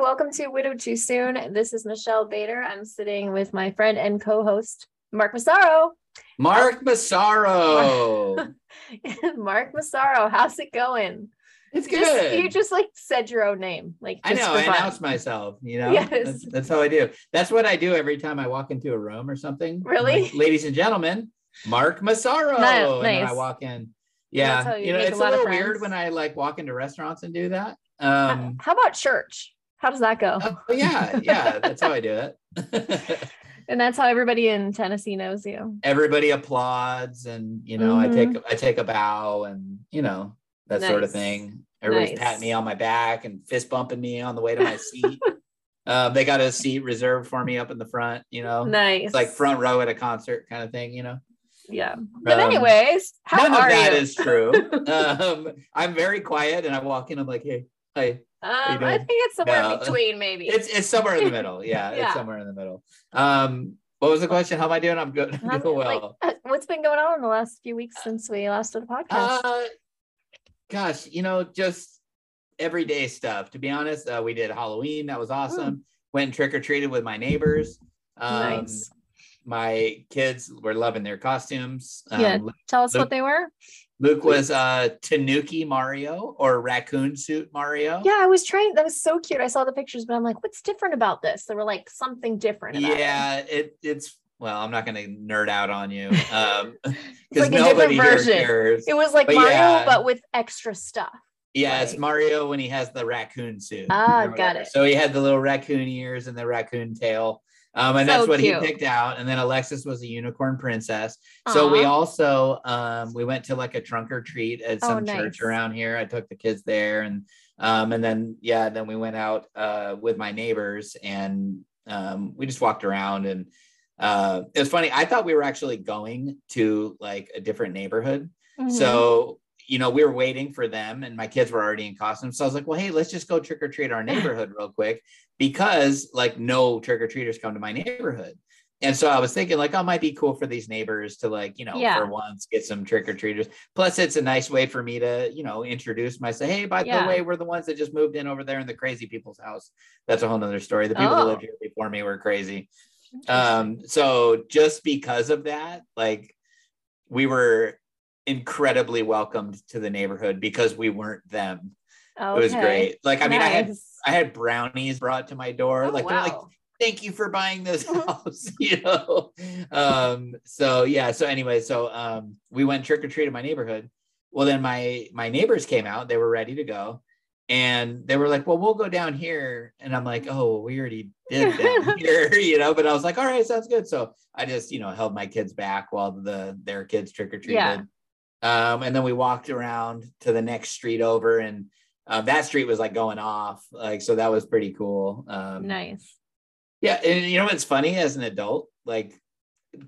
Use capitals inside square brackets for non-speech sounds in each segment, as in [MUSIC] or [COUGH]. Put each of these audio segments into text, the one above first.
Welcome to Widowed Too Soon. This is Michelle Bader. I'm sitting with my friend and co-host Mark Massaro. Mark Massaro. [LAUGHS] Mark Massaro, how's it going? It's good. just, you just like said your own name, like I just know. I fun. announce myself. You know, Yes. that's, that's how I do. That's what I do every time I walk into a room or something. Really? like, ladies and gentlemen, Mark Massaro. Ni- And I walk in. Yeah, you you know, make a it's a, little weird when I like walk into restaurants and do that. How- Um, How about church? How does that go? oh, yeah, yeah, that's how I do it. [LAUGHS] And that's how everybody in Tennessee knows you. Everybody applauds, and you know, I take I take a bow, and you know that sort of Mm-hmm. Thing. Everybody's Nice. patting me on my back and fist bumping me on the way to my seat. [LAUGHS] uh, they got a seat reserved for me up in the front. You know, Nice. it's like front row at a concert kind of thing. You know, Yeah. But Um, anyways, how none are of that you? is true. [LAUGHS] um, I'm very quiet, and I walk in. I'm like, hey, hey. Um, I think it's somewhere No. in between, maybe. It's it's somewhere in the middle. Yeah, [LAUGHS] Yeah. it's somewhere in the middle. Um, what was the question? How am I doing? I'm good. [LAUGHS] I'm doing well. uh, what's been going on in the last few weeks since we last did a podcast? Uh, gosh, you know, just everyday stuff. To be honest, uh, we did Halloween. That was awesome. Went trick or treated with my neighbors. Um, nice. My kids were loving their costumes. Um, Yeah. Lu- Tell us Luke- what they were. Luke was uh, Tanuki Mario or raccoon suit Mario. Yeah, I was trying. That was so cute. I saw the pictures, but I'm like, what's different about this? There were like something different. About Yeah, it, it's well, I'm not going to nerd out on you [LAUGHS] um, It's because like a different here version. cares. It was like But Mario, yeah. but with extra stuff. Yeah, it's Mario when he has the raccoon suit. Ah, got it. So he had the little raccoon ears and the raccoon tail. Um, and So that's what cute. he picked out. And then Alexis was a unicorn princess. So we also um we went to like a trunk or treat at Oh, some nice. church around here. I took the kids there and um and then yeah, then we went out uh with my neighbors and um we just walked around and uh it was funny. I thought we were actually going to like a different neighborhood. Mhm. So, you know, we were waiting for them and my kids were already in costumes. So I was like, well, hey, let's just go trick or treat our neighborhood real quick because like no trick or treaters come to my neighborhood. And so I was thinking, like, oh, it might be cool for these neighbors to, like, you know, Yeah. for once get some trick or treaters. Plus, it's a nice way for me to, you know, introduce myself. Hey, by Yeah. the way, we're the ones that just moved in over there in the crazy people's house. That's a whole nother story. The people Oh. who lived here before me were crazy. Um, so just because of that, like we were incredibly welcomed to the neighborhood because we weren't them. It was great. Like, I mean, I had I had brownies brought to my door. Oh, like they're like, thank you for buying this house, [LAUGHS] you know. Um, so yeah, so anyway, so um we went trick or treat in my neighborhood. Well, then my my neighbors came out, they were ready to go. And they were like, Well, we'll go down here. And I'm like, Oh, we already did [LAUGHS] down here, [LAUGHS] you know. But I was like, All right, sounds good. So I just, you know, held my kids back while the their kids trick or treated. Yeah. Um, and then we walked around to the next street over, and uh, that street was like going off, like so that was pretty cool. Um, nice. yeah, and you know what's funny as an adult, like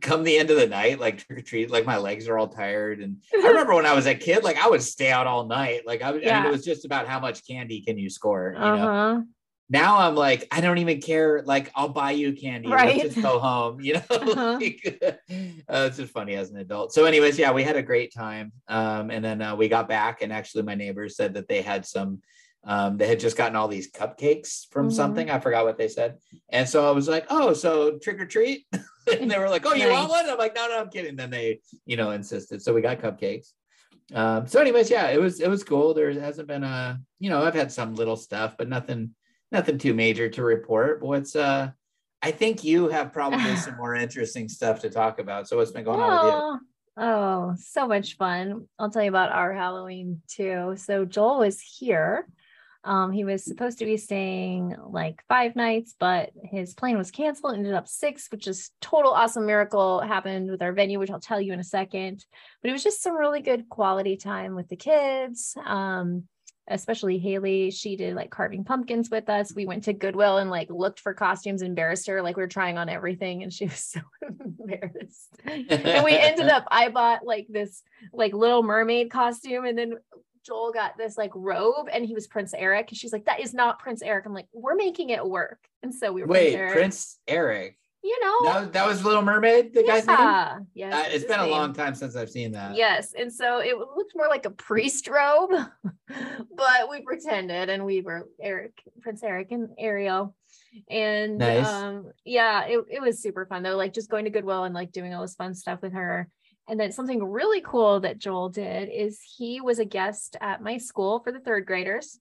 come the end of the night, like trick or treat, like my legs are all tired. And [LAUGHS] I remember when I was a kid, like I would stay out all night. Like I, would- I mean, it was just about how much candy can you score. You Uh know. Now I'm like, I don't even care. Like I'll buy you candy. Right. Let's just go home. [LAUGHS] You know. Uh-huh. Like, [LAUGHS] uh, it's just funny as an adult. So, anyways, yeah, we had a great time. Um, and then uh, we got back, and actually, my neighbors said that they had some. Um, they had just gotten all these cupcakes from Mhm. something. I forgot what they said. And so I was like, oh, so trick or treat. [LAUGHS] and they were like, oh, you want one? I'm like, no, no, I'm kidding. Then they, you know, insisted. So we got cupcakes. Um, so, anyways, yeah, it was it was cool. There hasn't been a, you know, I've had some little stuff, but nothing, nothing too major to report. What's uh I think you have probably [SIGHS] some more interesting stuff to talk about. So what's been going on with you? Oh, oh, so much fun. I'll tell you about our Halloween too. So Joel was here. Um, he was supposed to be staying like five nights, but his plane was canceled, ended up six, which is total awesome miracle happened with our venue, which I'll tell you in a second. But it was just some really good quality time with the kids. Um, especially Haley, she did like carving pumpkins with us. We went to Goodwill and like looked for costumes, embarrassed her, like we were trying on everything, and she [LAUGHS] was so embarrassed. and we ended up, I bought like this like little mermaid costume, and then Joel got this like robe, and he was Prince Eric. And she's like, "That is not Prince Eric." I'm like, "We're making it work." And so we were Wait, Prince Eric. Prince Eric. You know, that, that was Little Mermaid, the guy's name. yeah, yes, Uh, it's been a long time since I've seen that. Yes, and so it looked more like a priest robe, [LAUGHS] but we pretended, and we were Eric, Prince Eric, and Ariel, and Nice. um, yeah, it it was super fun though. Like just going to Goodwill and like doing all this fun stuff with her. And then something really cool that Joel did is he was a guest at my school for the third graders.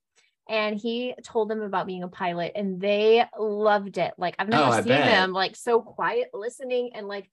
And he told them about being a pilot, and they loved it. Like I've never Oh, seen bet. them like so quiet, listening, and like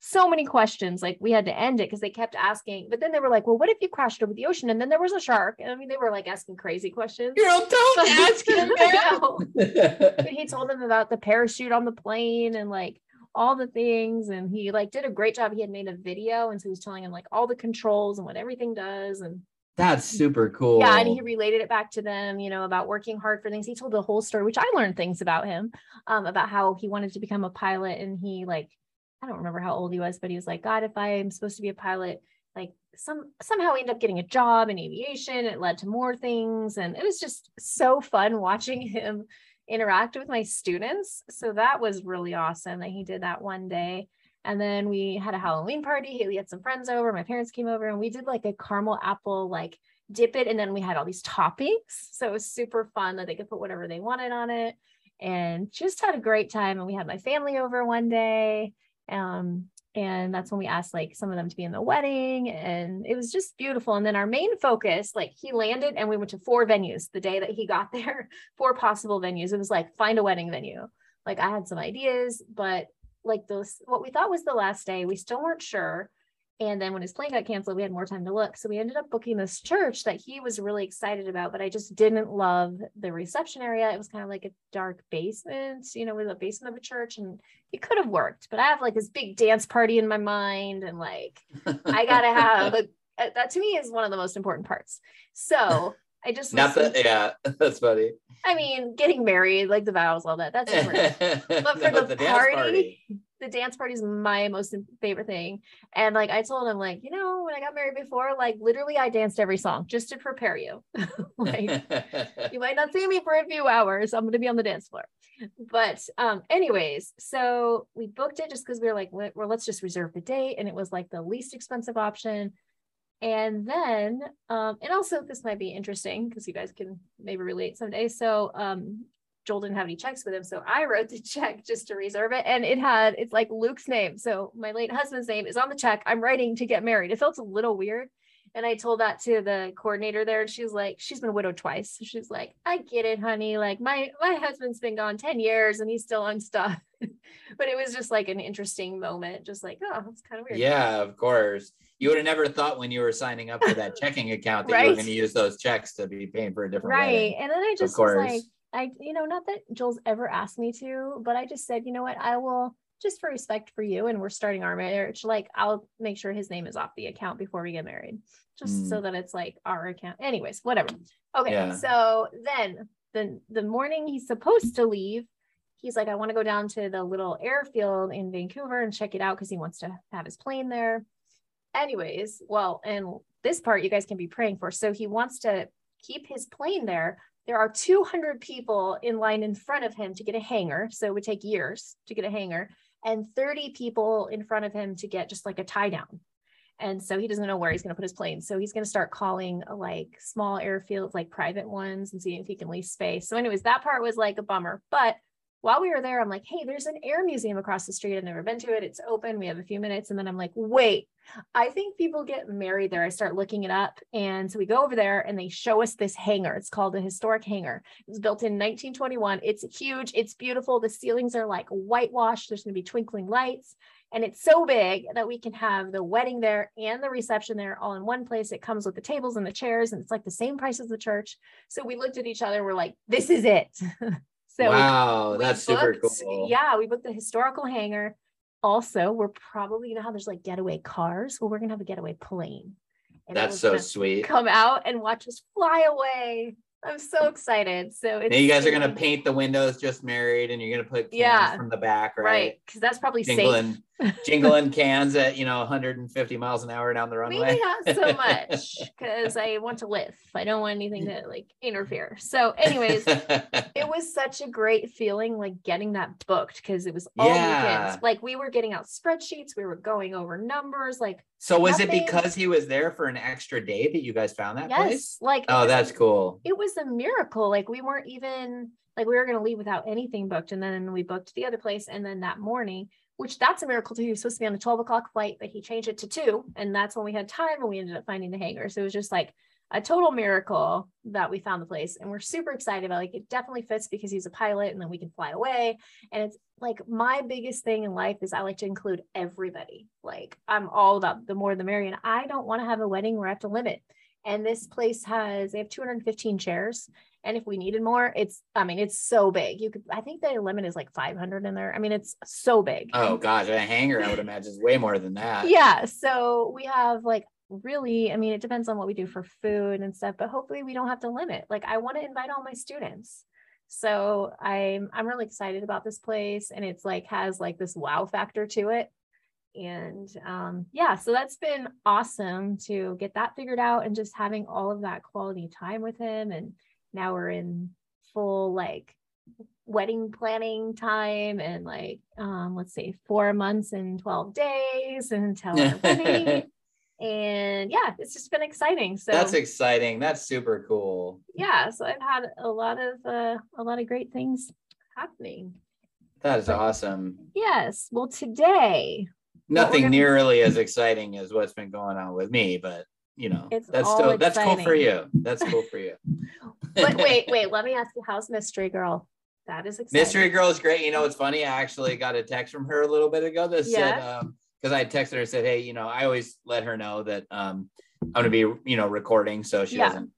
so many questions. Like we had to end it because they kept asking. But then they were like, "Well, what if you crashed over the ocean and then there was a shark?" And I mean, they were like asking crazy questions. Girl, don't [LAUGHS] ask him I know. that. But he told them about the parachute on the plane and like all the things, and he like did a great job. He had made a video, and so he was telling him like all the controls and what everything does, and That's super cool. yeah, and he related it back to them, you know, about working hard for things. He told the whole story, which I learned things about him, um, about how he wanted to become a pilot, and he like, I don't remember how old he was, but he was like, God, if I am supposed to be a pilot, like some somehow he ended up getting a job in aviation. It led to more things, and it was just so fun watching him interact with my students. So that was really awesome that he did that one day. And then we had a Halloween party. Haley had some friends over. My parents came over and we did like a caramel apple, like dip it. And then we had all these toppings. So it was super fun that they could put whatever they wanted on it and just had a great time. And we had my family over one day. Um, and that's when we asked like some of them to be in the wedding and it was just beautiful and then our main focus like he landed and we went to four venues the day that he got [LAUGHS] there four possible venues it was like find a wedding venue like i had some ideas but like those what we thought was the last day we still weren't sure. And then when his plane got canceled we had more time to look. So we ended up booking this church that he was really excited about but i just didn't love the reception area. It was kind of like a dark basement you know with a basement of a church and it could have worked but i have like this big dance party in my mind and like I gotta [LAUGHS] have a, uh, that to me is one of the most important parts. So I just Not that, yeah, [LAUGHS] that's funny. I mean, getting married, like the vows, all that. That's important. [LAUGHS] but for the party- the dance party is my most favorite thing. And like I told him, like, you know, when I got married before, like literally I danced every song just to prepare you. [LAUGHS] like you might not see me for a few hours. I'm gonna be on the dance floor. But um, anyways, so we booked it just because we were like, well, let's just reserve the date. And it was like the least expensive option. And then, um, and also this might be interesting because you guys can maybe relate someday. So um Joel didn't have any checks with him. So I [LAUGHS] wrote the check just to reserve it. And it had, it's like Luke's name. So my late husband's name is on the check. I'm writing to get married. It felt a little weird. And I told that to the coordinator there, and she's like, she's been widowed twice. She's like, I get it, honey. Like my my husband's been gone 10 years and he's still on stuff. [LAUGHS] but it was just like an interesting moment, just like, oh, it's kind of weird. yeah, of course. You would have never thought when you were signing up for that [LAUGHS] checking account that you were going to use those checks to be paying for a different Right. wedding. And then I just was like, I, you know, not that Joel's ever asked me to, but I just said, you know what, I will just for respect for you and we're starting our marriage, like I'll make sure his name is off the account before we get married. Just so mm. that it's like our account. Anyways, whatever. Okay. Yeah. So then the the morning he's supposed to leave, he's like, I want to go down to the little airfield in Vancouver and check it out because he wants to have his plane there. Anyways, well, and this part you guys can be praying for. So he wants to keep his plane there. There are 200 people in line in front of him to get a hangar. So it would take years to get a hangar, and 30 people in front of him to get just like a tie down. And so he doesn't know where he's going to put his plane. So he's going to start calling like small airfields, like private ones, and seeing if he can lease space. So, anyways, that part was like a bummer. But while we were there, I'm like, hey, there's an air museum across the street. I've never been to it. It's open. We have a few minutes. And then I'm like, wait, I think people get married there. I start looking it up. And so we go over there and they show us this hangar. It's called a historic hangar. It was built in 1921. It's huge. It's beautiful. The ceilings are like whitewashed. There's going to be twinkling lights. And it's so big that we can have the wedding there and the reception there all in one place. It comes with the tables and the chairs, and it's like the same price as the church. So we looked at each other we're like, this is it. [LAUGHS] so wow, we that's super booked- cool. Yeah, we booked the historical hangar. Also, we're probably, you know how there's like getaway cars? Well, we're going to have a getaway plane. And That's so sweet. Come out and watch us fly away. I'm so excited. So it's Now you guys are gonna paint the windows just married, and you're gonna put Yeah. from the back, right right? because that's probably safe. Jingling, cans at you know 150 miles an hour down the runway. Maybe not so much because I want to live. I don't want anything to like interfere. So, anyways, it was such a great feeling like getting that booked because it was all Yeah. weekends. Like we were getting out spreadsheets, we were going over numbers. Like so was it because he was there for an extra day that you guys found that yes, place? like Oh, that's a- cool. It was a miracle. Like we weren't even like we were gonna leave without anything booked, and then we booked the other place, and then that morning. Which that's a miracle too. He was supposed to be on a 12 o'clock flight, but he changed it to two. And that's when we had time and we ended up finding the hangar. So it was just like a total miracle that we found the place and we're super excited about like it definitely fits because he's a pilot and then we can fly away and it's like my biggest thing in life is I like to include everybody like I'm all about the more the merrier and I don't want to have a wedding where I have to limit and this place has they have 215 chairs and if we needed more it's I mean it's so big. You could I think the limit is like 500 in there. I mean it's so big. Oh gosh, a hangar I would imagine is way more than that. yeah so we have like really i mean it depends on what we do for food and stuff but hopefully we don't have to limit. Like i want to invite all my students. So i'm i'm really excited about this place and it's like has like this wow factor to it. And um yeah so that's been awesome to get that figured out and just having all of that quality time with him and now we're in full like wedding planning time and like um let's say four months and 12 days until our [LAUGHS] wedding and yeah it's just been exciting so That's exciting. That's super cool. yeah so i've had a lot of uh, a lot of great things happening That is awesome. yes well today Nothing gonna- nearly as exciting as what's been going on with me, but you know, It's that's still that's cool for you. That's cool for you. [LAUGHS] but [LAUGHS] wait wait let me ask you how's mystery girl that is exciting Mystery Girl is great. You know, it's funny. I actually got a text from her a little bit ago that said, Yeah. um, because I texted her and said, Hey, you know, I always let her know that um I'm gonna be, you know, recording so she Yeah. doesn't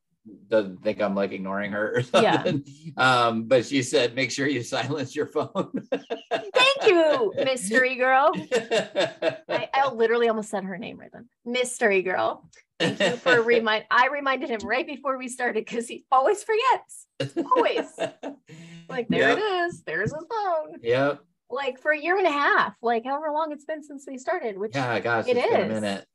doesn't think I'm like ignoring her or Yeah. something. [LAUGHS] Um, but she said, make sure you [LAUGHS] silence your phone. thank you mystery girl I, I literally almost said her name right then mystery girl Thank you for a [LAUGHS] remind. I reminded him right before we started because he always forgets. Always. [LAUGHS] Like there Yep. it is. There's his phone. Yep. Like for a year and a half, like however long it's been since we started, which Yeah, gosh, It it's been a minute.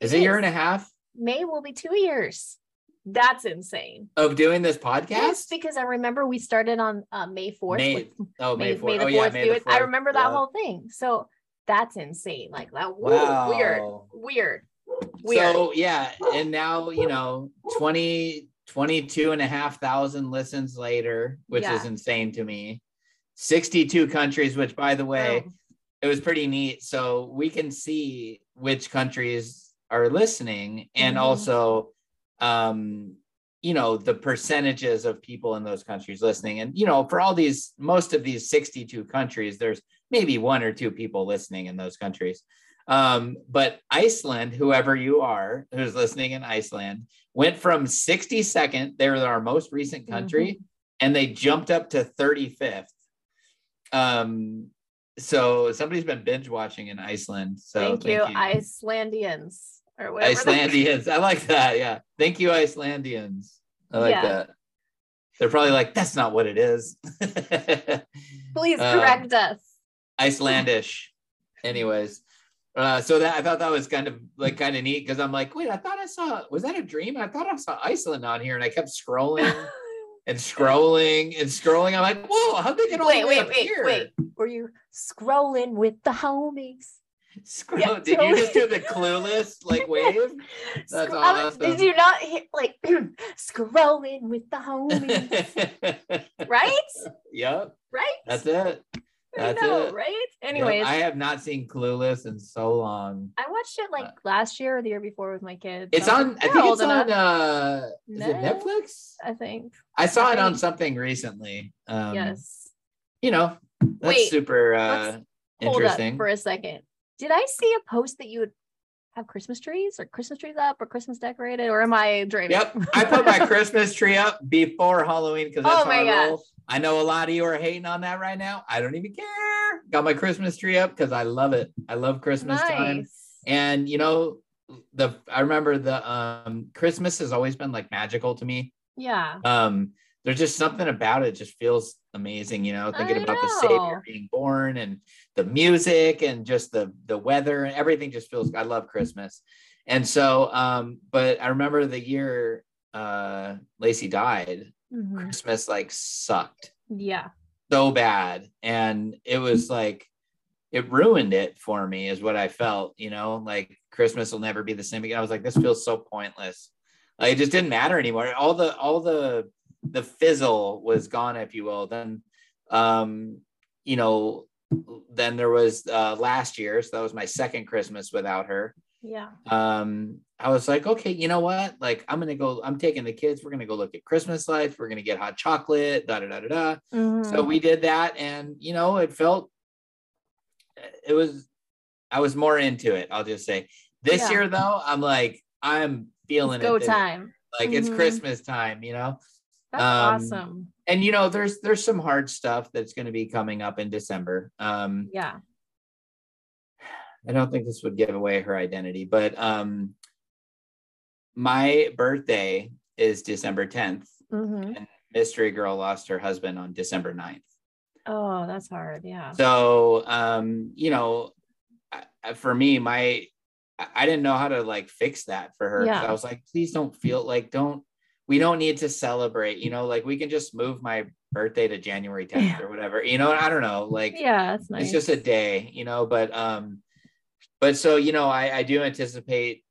Is It it a year and a half May will be two years. That's insane. of doing this podcast? Yes, because I remember we started on uh, May fourth. May, with oh, May, May, 4th. May the oh, fourth. yeah, May the do it. I remember that Yeah. whole thing. So that's insane. Like that. Wow. Weird. Weird. Weird. So yeah, and now you know 20 22 and a half thousand listens later, which is insane to me. 62 countries, which by the way, Oh, it was pretty neat. So we can see which countries are listening and Mhm. also um you know the percentages of people in those countries listening and you know for all these most of these 62 countries there's maybe one or two people listening in those countries um but iceland whoever you are who's listening in iceland went from 62nd they're our most recent country and they jumped up to 35th um so somebody's been binge watching in iceland so thank, you, Icelandians or whatever. Icelandians. I like that. Yeah. Thank you, Icelandians. I like Yeah. that. They're probably like, that's not what it is. [LAUGHS] Please Um, correct us. Icelandish. Anyways. Uh, so that I thought that was kind of like kind of neat because I'm like, wait, I thought I saw was that a dream? I thought I saw Iceland on here, and I kept scrolling [LAUGHS] and scrolling and scrolling. I'm like, whoa, how did get all wait, wait, wait, here? wait. Were you scrolling with the homies? Scroll- Yeah, Did you just do the clueless [LAUGHS] like wave? That's Scroll- awesome. Did you not hit like [CLEARS THROAT] scrolling with the homies? [LAUGHS] right? yep. Right? That's it. [LAUGHS] I That's know, it. right? Yep, Anyways, I have not seen Clueless in so long. I watched it like last year or the year before with my kids. It's I was on. I think it's on. enough." uh Is it Netflix? I think. I saw I it on something recently. Um, yes. You know, that's Wait, super uh, let's Hold up interesting. for a second. Did I see a post that you would have Christmas trees or Christmas trees up or Christmas decorated, or am I dreaming? Yep, I put my Christmas tree up before Halloween because that's Oh how my I roll. I know a lot of you are hating on that right now. I don't even care. Got my Christmas tree up because I love it. I love Christmas time. and you know the i remember the um christmas has always been like magical to me Yeah. um there's just something about it just feels amazing, you know, thinking about the. Savior being born and the music and just the the weather and everything just feels I love Christmas. And so um, but I remember the year uh Lacey died, Mhm. Christmas like sucked Yeah. so bad. And it was like it ruined it for me, is what I felt, you know, like Christmas will never be the same again. I was like, this feels so pointless. Like it just didn't matter anymore. All the all the the fizzle was gone, if you will. Then um, you know, then there was uh last year, so that was my second Christmas without her Yeah. um i was like okay you know what like i'm gonna go i'm taking the kids we're gonna go look at christmas lights we're gonna get hot chocolate da da da da da Mhm. so we did that and you know it felt it was i was more into it i'll just say this Yeah. year though i'm like i'm feeling It's go it this- time. like it's Mhm. christmas time you know That's Um, awesome. and you know there's there's some hard stuff that's going to be coming up in december um Yeah. I don't think this would give away her identity, but um my birthday is December 10th. Mm-hmm. And Mystery Girl lost her husband on December 9th. Oh, that's hard. Yeah. So um, you know, for me, my I I didn't know how to like fix that for her. Yeah. I was like, please don't feel like don't we don't need to celebrate, you know, like we can just move my birthday to January 10th Yeah. or whatever. You know, I don't know. Like Yeah, that's nice. it's just a day you know but um but so you know i i do anticipate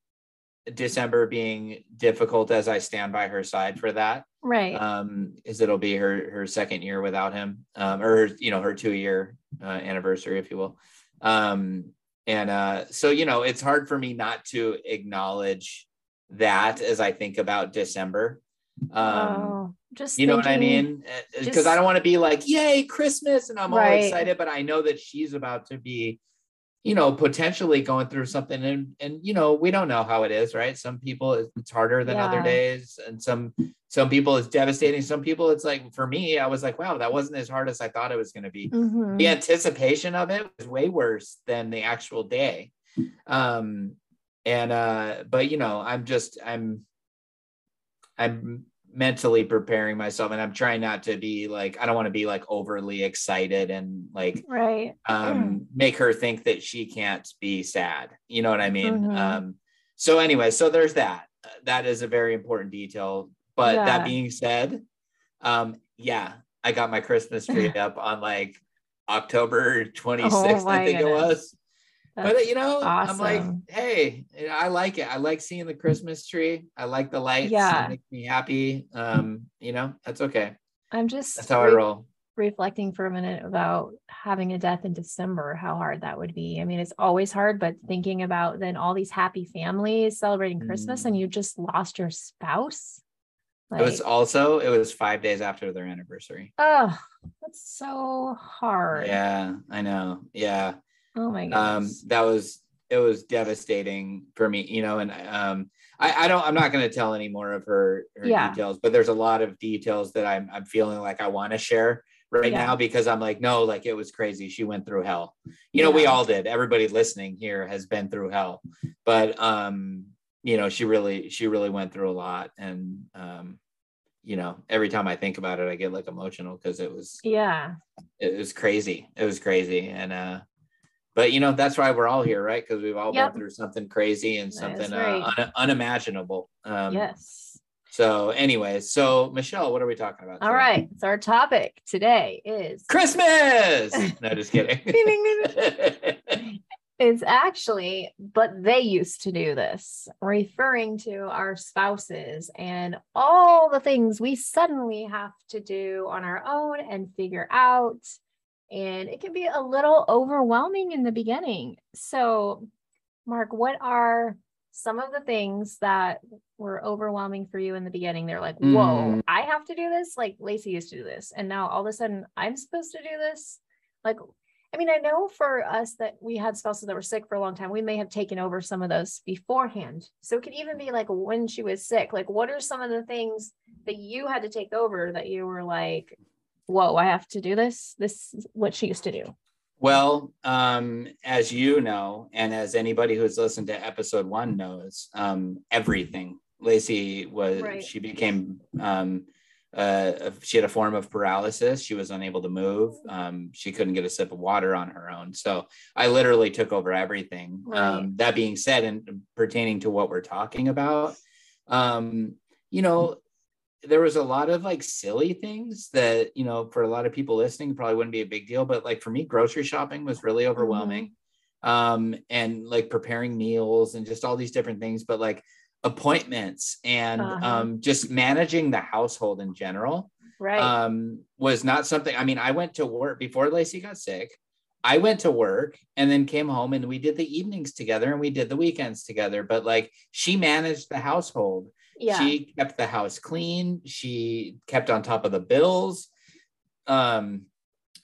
december being difficult as i stand by her side for that right. um is it'll be her her second year without him um or you know her two year uh, anniversary if you will um and uh so you know it's hard for me not to acknowledge that as i think about december um oh, just you know what I mean? Because I don't want to be like, yay, Christmas, and I'm all excited, but I know that she's about to be, you know, potentially going through something, and and you know, we don't know how it is, right? Some people it's harder than other days, and some some people it's devastating. Some people it's like for me, I was like, wow, that wasn't as hard as I thought it was going to be. Mhm. The anticipation of it was way worse than the actual day. Um, and uh, but you know, I'm just I'm I'm mentally preparing myself and I'm trying not to be like I don't want to be like overly excited and like Right. um make her think that she can't be sad. You know what I mean? Mhm. Um so anyway, so there's that. That is a very important detail. But Yeah. that being said, um yeah, I got my Christmas tree [LAUGHS] up on like October 26th, Oh I think it goodness. Was but you know i'm like hey i like it i like seeing the christmas tree i like the lights Yeah. it makes me happy um you know that's okay I'm just that's how i roll reflecting for a minute about having a death in December, how hard that would be. I mean, it's always hard, but thinking about then all these happy families celebrating Christmas Mm. and you just lost your spouse. it was also it was five days after their anniversary oh, that's so hard. yeah i know yeah Oh my um that was it was devastating for me you know and um i i don't i'm not going to tell any more of her her Yeah. details but there's a lot of details that i'm i'm feeling like i want to share right Yeah. now because i'm like no like it was crazy she went through hell you know we all did everybody listening here has been through hell but um you know she really she really went through a lot and um you know every time i think about it i get like emotional because it was yeah. it was crazy. It was crazy. And uh but you know, that's why we're all here, right? Because we've all Yep. been through something crazy and something is uh, un- unimaginable. Um yes. so anyway, so Michelle, what are we talking about? All today? right. So our topic today is Christmas. [LAUGHS] no, just kidding. Ding, ding, [LAUGHS] It's actually, but they used to do this, referring to our spouses and all the things we suddenly have to do on our own and figure out. And it can be a little overwhelming in the beginning. So, Mark, what are some of the things that were overwhelming for you in the beginning? They're like, whoa, Mm. I have to do this. Like Lacey used to do this. And now all of a sudden I'm supposed to do this. Like, I mean, I know for us that we had spouses that were sick for a long time, we may have taken over some of those beforehand. So it could even be like when she was sick, like what are some of the things that you had to take over that you were like, whoa, I have to do this? This is what she used to do. Well, um, as you know, and as anybody who's listened to episode one knows, um, everything. Lacey was Right. she became um, uh, she had a form of paralysis. She was unable to move. Um, she couldn't get a sip of water on her own. So I literally took over everything. Right. Um, that being said, and pertaining to what we're talking about, um, you know, there was a lot of like silly things that, you know, for a lot of people listening, probably wouldn't be a big deal. But like for me, grocery shopping was really overwhelming. Mm-hmm. Um, and like preparing meals and just all these different things. But like appointments and uh-huh. um, just managing the household in general right um, was not something i mean i went to work before lacey got sick i went to work and then came home and we did the evenings together and we did the weekends together but like she managed the household yeah. she kept the house clean. She kept on top of the bills. Um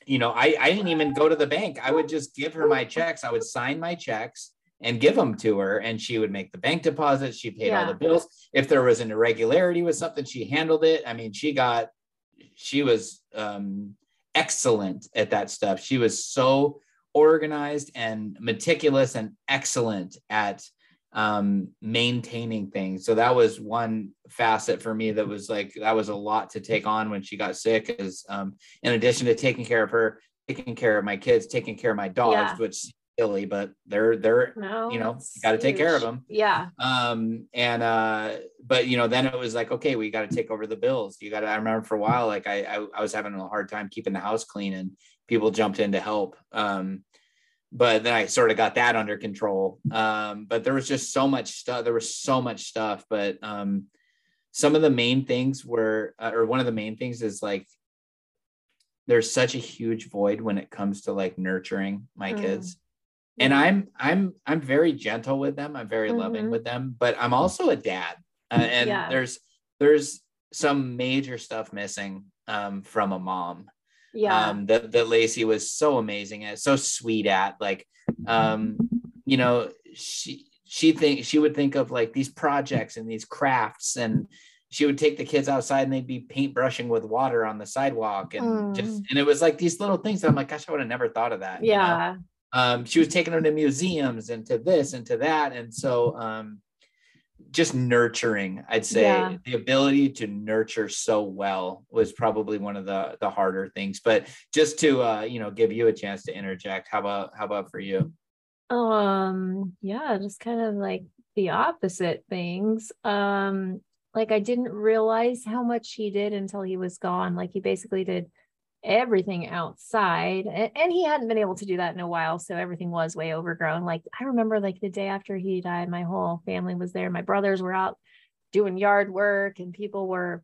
you know I, I didn't even go to the bank. I would just give her my checks. I would sign my checks and give them to her and she would make the bank deposits she paid yeah. all the bills. If there was an irregularity with something she handled it. I mean she got she was um, excellent at that stuff. She was so organized and meticulous and excellent at um, maintaining things so that was one facet for me that was like that was a lot to take on when she got sick is um, in addition to taking care of her taking care of my kids taking care of my dogs yeah. which silly, but they're they're no, you know got to take care of them. Yeah. Um and uh but you know then it was like okay we got to take over the bills. You got to I remember for a while like I, I I was having a hard time keeping the house clean and people jumped in to help. Um but then I sort of got that under control. Um but there was just so much stuff there was so much stuff but um some of the main things were uh, or one of the main things is like there's such a huge void when it comes to like nurturing my mm. kids and i'm i'm i'm very gentle with them i'm very mm-hmm. loving with them but i'm also a dad uh, and yeah. there's there's some major stuff missing um, from a mom yeah um, that, that lacey was so amazing at so sweet at like um you know she she think she would think of like these projects and these crafts and she would take the kids outside and they'd be paintbrushing with water on the sidewalk and mm. just and it was like these little things that I'm like, gosh, I would have never thought of that. Yeah. You know? um, she was taking them to museums and to this and to that. And so um, just nurturing, I'd say yeah. the ability to nurture so well was probably one of the the harder things. But just to uh, you know, give you a chance to interject, how about how about for you? Um, yeah, just kind of like the opposite things. Um, like I didn't realize how much he did until he was gone. Like he basically did everything outside and, and, he hadn't been able to do that in a while so everything was way overgrown. Like i remember like the day after he died my whole family was there. My brothers were out doing yard work and people were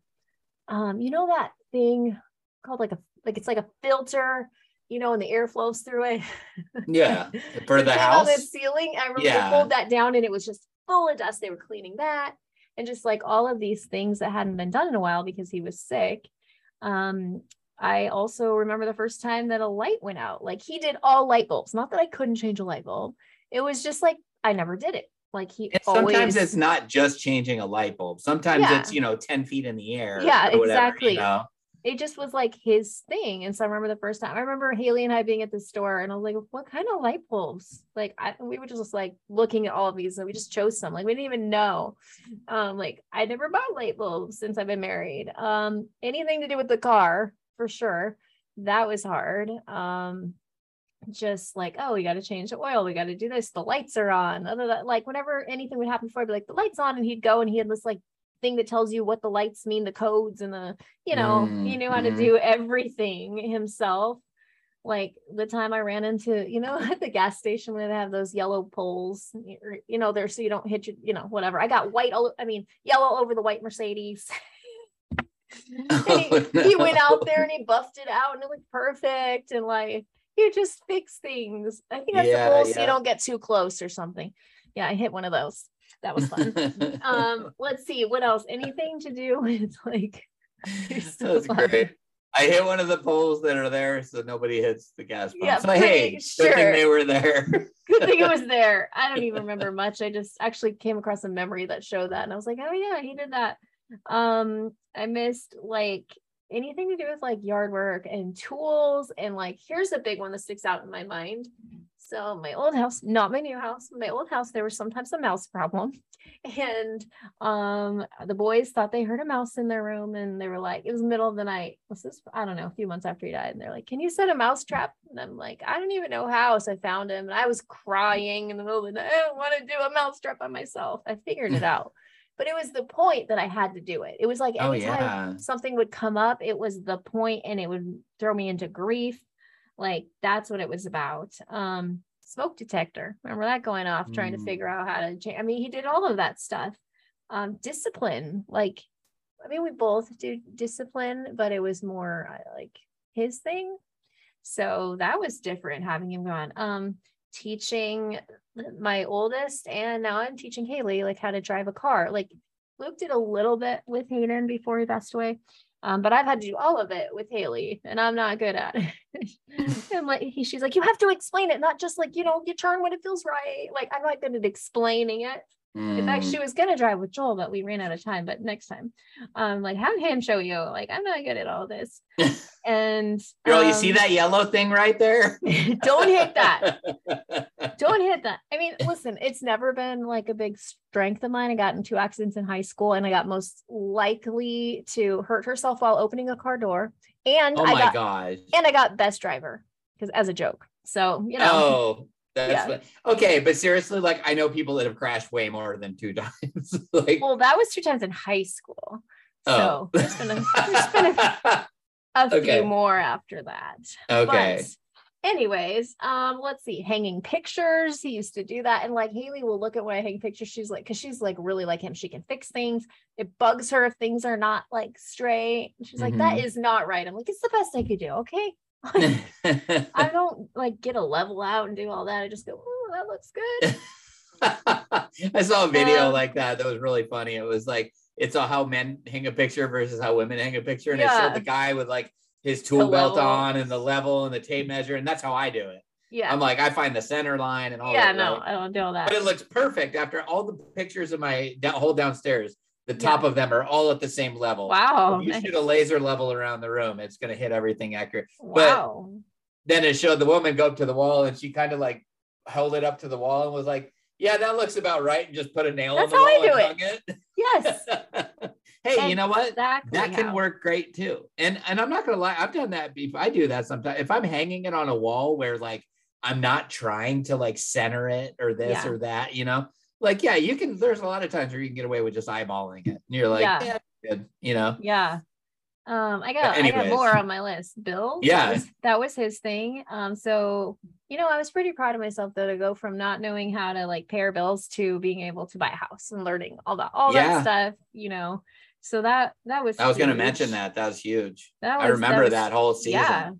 um you know that thing called like a like it's like a filter you know and the air flows through it? Yeah [LAUGHS] for the house the ceiling. I remember yeah. pulled that down and it was just full of dust. They were cleaning that and just like all of these things that hadn't been done in a while because he was sick. Um I also remember the first time that a light went out. Like he did all light bulbs. Not that I couldn't change a light bulb. It was just like I never did it. Like he and sometimes always... it's not just changing a light bulb. Sometimes yeah. it's, you know, 10 feet in the air. Yeah, whatever, exactly. You know? It just was like his thing. And so I remember the first time I remember Haley and I being at the store and I was like, what kind of light bulbs? Like I, we were just like looking at all of these and we just chose some. Like we didn't even know. Um, like I never bought light bulbs since I've been married. Um, anything to do with the car, for sure. That was hard. Um, just like, oh, we got to change the oil, we got to do this, the lights are on. Like, whenever anything would happen before, I'd be like, the lights on, and he'd go and he had this like thing that tells you what the lights mean, the codes, and the, you know, mm, he knew how to mm-hmm. do everything himself. Like the time I ran into, you know, [LAUGHS] at the gas station where they have those yellow poles, you know, there so you don't hit you, you know, whatever. I got white, all, I mean, yellow over the white Mercedes. [LAUGHS] [LAUGHS] he, no. he, went out there and he buffed it out and it looked perfect and like he just fix things. I think that's yeah, the goal yeah. so you don't get too close or something. Yeah, I hit one of those. That was fun. [LAUGHS] um, let's see what else. Anything to do [LAUGHS] with like that's great. I hit one of the poles that are there, so nobody hits the gas pump. Yeah, so hey, sure. good thing they were there. good thing it was there. I don't even remember much. I just actually came across a memory that showed that, and I was like, oh yeah, he did that. Um, I missed like anything to do with like yard work and tools. And like, here's a big one that sticks out in my mind. So, my old house, not my new house, my old house, there was sometimes a mouse problem. [LAUGHS] and um the boys thought they heard a mouse in their room and they were like it was middle of the night this is i don't know a few months after he died and they're like can you set a mouse trap and i'm like i don't even know how so i found him and i was crying in the middle of the night i don't want to do a mouse trap by myself i figured it [LAUGHS] out but it was the point that i had to do it. It was like Oh, anytime yeah. something would come up it was the point and it would throw me into grief. Like that's what it was about. Um smoke detector remember that going off trying to Mm. figure out how to change i mean he did all of that stuff. Um discipline like i mean we both do discipline but it was more uh, like his thing. So that was different having him gone um teaching my oldest and now i'm teaching haley like how to drive a car like luke did a little bit with hayden before he passed away um, but I've had to do all of it with Haley, and I'm not good at it. [LAUGHS] and like he, she's like, you have to explain it, not just like you know, you turn when it feels right. Like I'm not good at explaining it. In fact, Mm. she was gonna drive with Joel, but we ran out of time. But next time, um, like have him show you. Like I'm not good at all this. [LAUGHS] And Girl, you see um, that yellow thing right there? [LAUGHS] don't hit that. [LAUGHS] Don't hit that. I mean, listen, it's never been like a big strength of mine. I got in two accidents in high school, and I got most likely to hurt herself while opening a car door. And oh I my got gosh. and I got best driver because as a joke. So you know, Oh, that's Yeah. okay. But seriously, like I know people that have crashed way more than two [LAUGHS] times. like, well, that was two times in high school. oh. So there's been a, there's been a, [LAUGHS] a Okay. few more after that. okay. But anyways, um, let's see, hanging pictures. He used to do that. And like Haley will look at when I hang pictures. She's like, because she's like really like him. She can fix things. It bugs her if things are not like straight. And she's like, that Mhm. is not right. I'm like, it's the best I could do. Okay. Like, I [LAUGHS] don't like get a level out and do all that. I just go, oh, that looks good. [LAUGHS] I saw a video Um, like that that was really funny. It was like it's all how men hang a picture versus how women hang a picture, and it showed the guy with like his tool belt level. on and the level and the tape measure, and that's how I do it. Yeah. I'm like I find the center line and all yeah, that. no, right? I don't do all that. but it looks perfect after all the pictures of my whole downstairs. The Yeah. top of them are all at the same level. Wow. If you shoot a laser level around the room, it's going to hit everything accurate. Wow. Then it showed the woman go up to the wall and she kind of like held it up to the wall and was like, "Yeah, that looks about right," and just put a nail That's in the how I wall do and hung it. Yes. [LAUGHS] hey, you know what? Exactly. That can how- work great too. And and I'm not gonna lie, I've done that before. I do that sometimes. If I'm hanging it on a wall where like I'm not trying to like center it or this Yeah. or that, you know, like yeah, you can. There's a lot of times where you can get away with just eyeballing it, and you're like, Yeah. yeah, good, you know. Yeah. Um, I got I got more on my list. Bill. that Yeah. was- That was, his thing. Um, so you know, I was pretty proud of myself though to go from not knowing how to like pay our bills to being able to buy a house and learning all that all Yeah. that stuff, you know. So that that was I was gonna mention that. That was huge. That I was- remember was- that whole season. Yeah.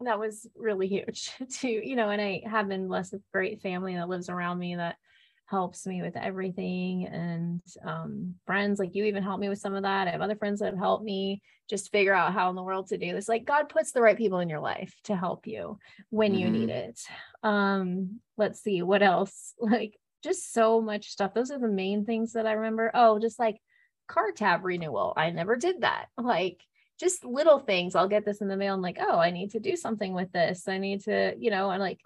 That was really huge [LAUGHS] to, you know, and I have been blessed with great family that lives around me that helps me with everything and um friends like you even help me with some of that. I have other friends that have helped me just figure out how in the world to do this. Like God puts the right people in your life to help you when you need it. Um, let's see what else. [LAUGHS] Like just so much stuff. Those are the main things that I remember. Oh, just like car tab renewal. I never did that. [LAUGHS] Like just little things. I'll get this in the mail. I'm like, oh, I need to do something with this. I need to, you know, and like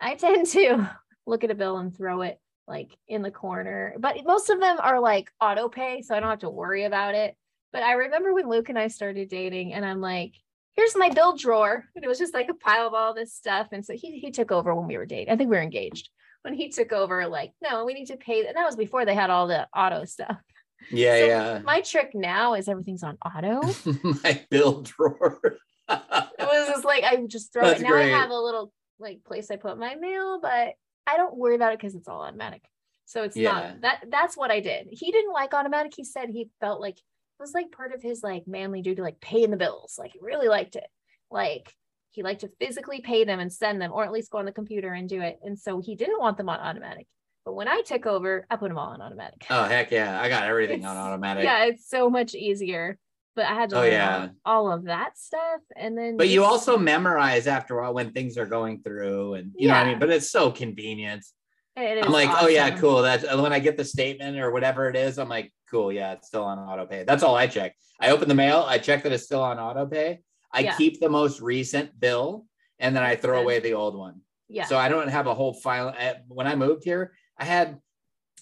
I [LAUGHS] tend to look at a bill and throw it like in the corner. But most of them are like auto pay, so I don't have to worry about it. But I remember when Luke and I started dating, and I'm like, here's my bill drawer. And it was just like a pile of all this stuff. And so he he took over when we were dating. I think we were engaged. When he took over, like, no, we need to pay. And that was before they had all the auto stuff. Yeah, So yeah. My trick now is everything's on auto. [LAUGHS] My bill drawer. it was just like I just throw That's it. Now great. I have a little like place I put my mail, but I don't worry about it because it's all automatic. So it's Yeah. not that that's what I did. He didn't like automatic. He said he felt like it was like part of his like manly duty, like paying the bills. Like he really liked it. Like he liked to physically pay them and send them, or at least go on the computer and do it. And so he didn't want them on automatic. But when I took over, I put them all on automatic. oh heck yeah. I got everything on [LAUGHS] automatic. Yeah, it's so much easier. But I had to Oh, learn yeah. all, of that stuff. And then But you also memorize after a while when things are going through and you know what I mean? But it's so convenient. It I'm like, oh yeah, cool. That's when I get the statement or whatever it is, I'm like, cool, yeah, it's still on auto pay. That's all I check. I open the mail, I check that it's still on auto pay. I Yeah. keep the most recent bill and then I throw away the old one. Yeah. So I don't have a whole file. When I moved here, I had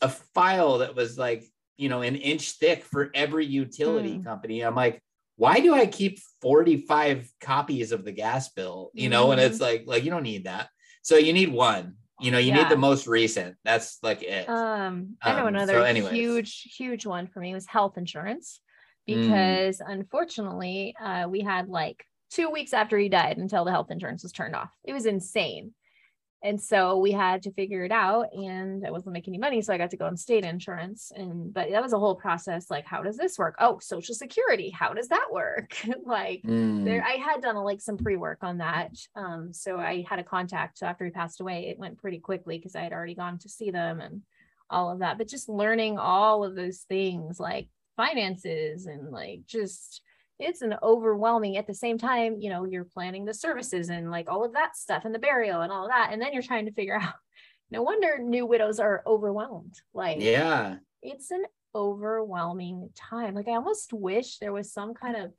a file that was like you know an inch thick for every utility Mm. company. I'm like, why do I keep 45 copies of the gas bill? You know, and Mhm. it's like like you don't need that. So you need one. You know, you need the most recent. That's like it. Um, I know Um, another so huge, huge one for me was health insurance Mm. because unfortunately, uh, we had like two weeks after he died until the health insurance was turned off. It was insane. And so we had to figure it out and I wasn't making any money. So I got to go on state insurance. And but that was a whole process. Like, how does this work? Oh, social security. How does that work? [LAUGHS] like Mm. there i had done like some pre-work on that um so i had a contact so after he passed away it went pretty quickly because i had already gone to see them and all of that but just learning all of those things like finances and like just it's an overwhelming at the same time you know you're planning the services and like all of that stuff and the burial and all of that and then you're trying to figure [LAUGHS] out no wonder new widows are overwhelmed like yeah. it's an overwhelming time. Like I almost wish there was some kind of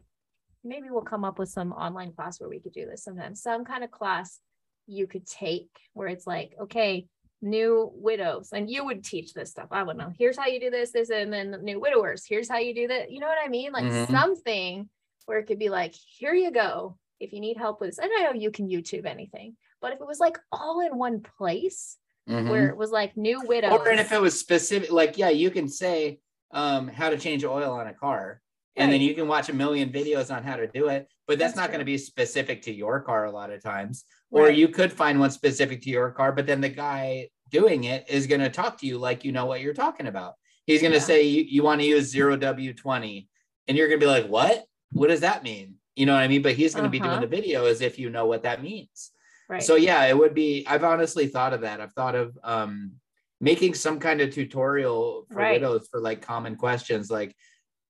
maybe we'll come up with some online class where we could do this sometimes. Some kind of class you could take where it's like, okay, new widows, and you would teach this stuff. I would know. Here's how you do this, this, and then new widowers. Here's how you do that. You know what I mean? Like Mhm. something where it could be like, here you go. If you need help with this, and I know you can YouTube anything, but if it was like all in one place Mhm. where it was like new widows, or if it was specific like yeah you can say um how to change oil on a car and then you can watch a million videos on how to do it but that's, That's not going to be specific to your car a lot of times or you could find one specific to your car but then the guy doing it is going to talk to you like you know what you're talking about he's going to Yeah. say you, you want to use 0w20 and you're going to be like what what does that mean you know what i mean but he's going to be doing Uh-huh. the video as if you know what that means right? so yeah, it would be. I've honestly thought of that. I've thought of um, making some kind of tutorial for Right. widows for like common questions, like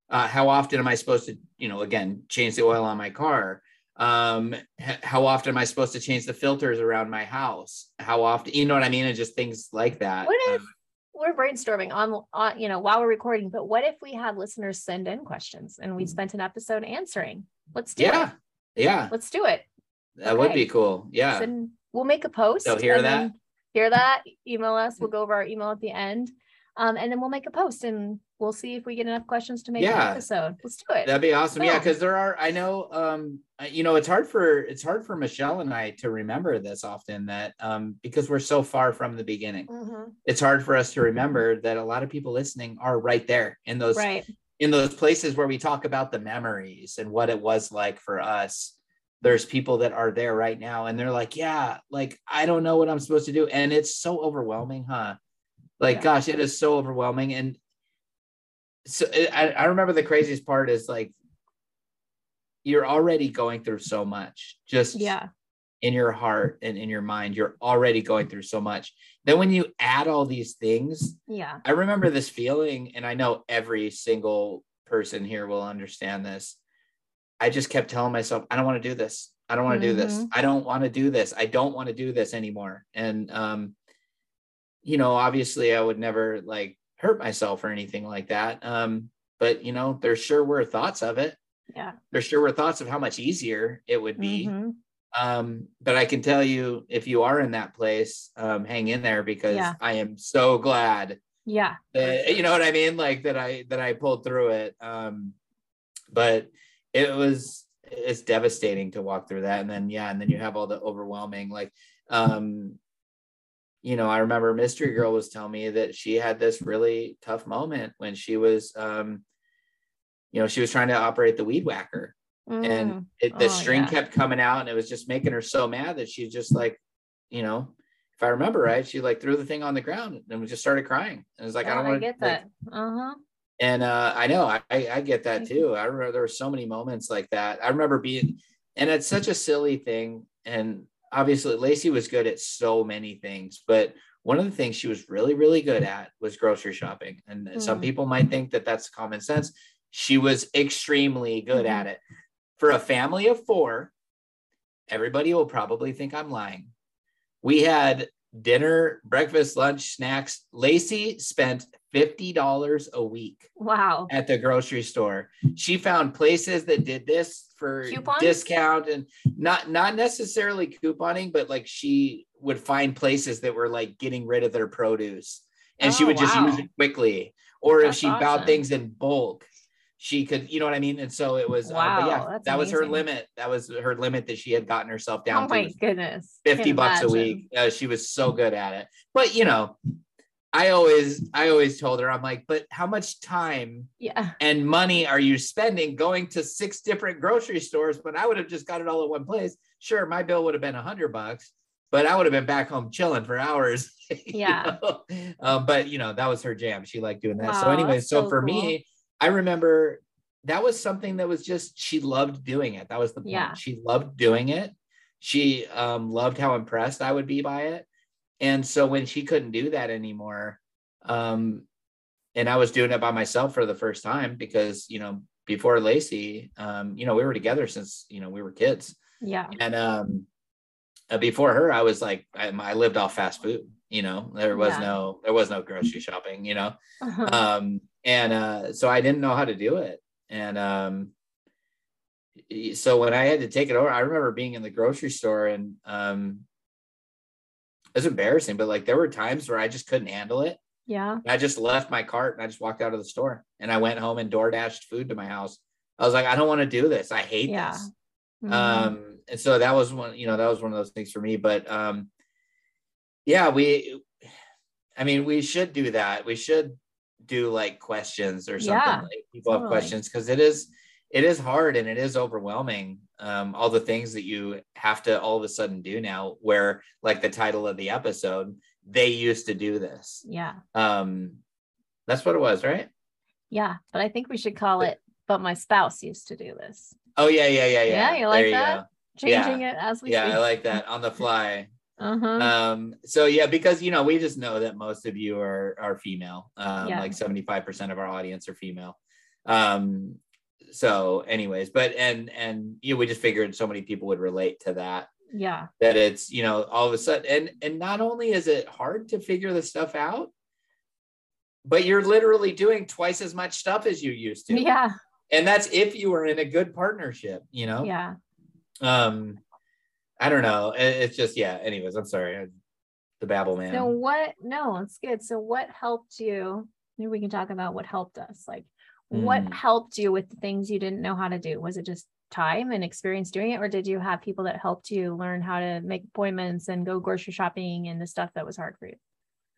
uh, how often am I supposed to, you know, again, change the oil on my car? Um, how often am I supposed to change the filters around my house? How often, you know what I mean? And just things like that. What if Um, we're brainstorming on, on you know while we're recording but what if we had listeners send in questions and we spent an episode answering let's do yeah, it yeah, let's do it that would be cool. Yeah, Send- we'll make a post So hear that? hear that email us we'll go over our email at the end um, and then we'll make a post and we'll see if we get enough questions to make Yeah. an episode let's do it That'd be awesome. Yeah, because there are. I know. Um, you know, it's hard for it's hard for Michelle and I to remember this often that um because we're so far from the beginning. Mhm. It's hard for us to remember that a lot of people listening are right there in those right in those places where we talk about the memories and what it was like for us. There's people that are there right now, and they're like, "Yeah, like I don't know what I'm supposed to do," and it's so overwhelming, huh? Like, Yeah. gosh, it is so overwhelming, and so I, I remember the craziest part is like you're already going through so much just yeah. in your heart and in your mind. You're already going through so much. Then when you add all these things yeah. I remember this feeling and i know every single person here will understand this. I just kept telling myself i don't want to do this. I don't want to do this. I don't want to do this. I don't want to do this anymore. And um you know obviously i would never like hurt myself or anything like that um but you know there sure were thoughts of it. Yeah. There sure were thoughts of how much easier it would be. Mhm. um but i can tell you if you are in that place um hang in there because Yeah. i am so glad yeah. that you know what i mean? Like that i that i pulled through it um but it was it's devastating to walk through that. And then yeah and then you have all the overwhelming like um you know i remember mystery girl was telling me that she had this really tough moment when she was um you know she was trying to operate the weed whacker. Mm. and it, the Oh, string yeah. kept coming out and it was just making her so mad that she just like you know if i remember right she like threw the thing on the ground and we just started crying. And it was like i don't want get that. Uh-huh. And uh i know I, I get that too. I remember there were so many moments like that. I remember being and it's such a silly thing. And obviously lacey was good at so many things but one of the things she was really really good at was grocery shopping and some Mm. people might think that that's common sense she was extremely good Mhm. at it for a family of four everybody will probably think i'm lying we had dinner breakfast lunch snacks lacey spent $50 a week wow at the grocery store. She found places that did this for Coupons? discount and not not necessarily couponing, but like she would find places that were like getting rid of their produce and she Oh, would just use it quickly. Or if That's she bought things in bulk, she could, you know what I mean? And so it was, uh, but yeah, that was her limit. That was her limit that she had gotten herself down Oh to. my goodness. 50 Can't bucks a week. Uh, she was so good at it. But you know, I always I always told her I'm like, but how much time Yeah. and money are you spending going to six different grocery stores when I would have just got it all at one place? Sure, my bill would have been a hundred bucks, but I would have been back home chilling for hours. [LAUGHS] Yeah. Um, but you know, that was her jam. She liked doing that. so anyway, so, so for cool. me, I remember that was something that was just she loved doing it. That was the point. Yeah. She loved doing it. She um, loved how impressed I would be by it. And so when she couldn't do that anymore, um, and I was doing it by myself for the first time because, you know, before Lacey, um, you know, we were together since, you know, we were kids. Yeah. And um, uh, before her, I was like, I, I lived off fast food, you know, there was Yeah. no, there was no grocery shopping, you know? Uh-huh. um and uh so i didn't know how to do it and um so when i had to take it over i remember being in the grocery store and um it was embarrassing but like there were times where i just couldn't handle it. Yeah. i just left my cart and i just walked out of the store and i went home and door dashed food to my house. I was like i don't want to do this. I hate Yeah. this. Mhm. um and so that was one you know that was one of those things for me but um yeah we i mean we should do that. We should do like questions or something. Yeah, like people have questions because it is it is hard and it is overwhelming um all the things that you have to all of a sudden do now where like the title of the episode they used to do this yeah. um that's what it was right Yeah. But I think we should call it, but my spouse used to do this. oh yeah yeah yeah yeah Yeah, you like there that? go. Changing it as we yeah speak. i like that on the fly [LAUGHS] uh-huh. um so yeah because you know we just know that most of you are are female um Yeah. like 75% of our audience are female um so anyways but and and you know, we just figured so many people would relate to that yeah. that it's you know all of a sudden and and not only is it hard to figure the stuff out but you're literally doing twice as much stuff as you used to Yeah. and that's if you were in a good partnership you know Yeah. um i don't know It- it's just yeah anyways i'm sorry I, the babble man So what no, it's good. So what helped you? Maybe we can talk about what helped us. Like what Mm. helped you with the things you didn't know how to do? Was it just time and experience doing it? Or did you have people that helped you learn how to make appointments and go grocery shopping and the stuff that was hard for you?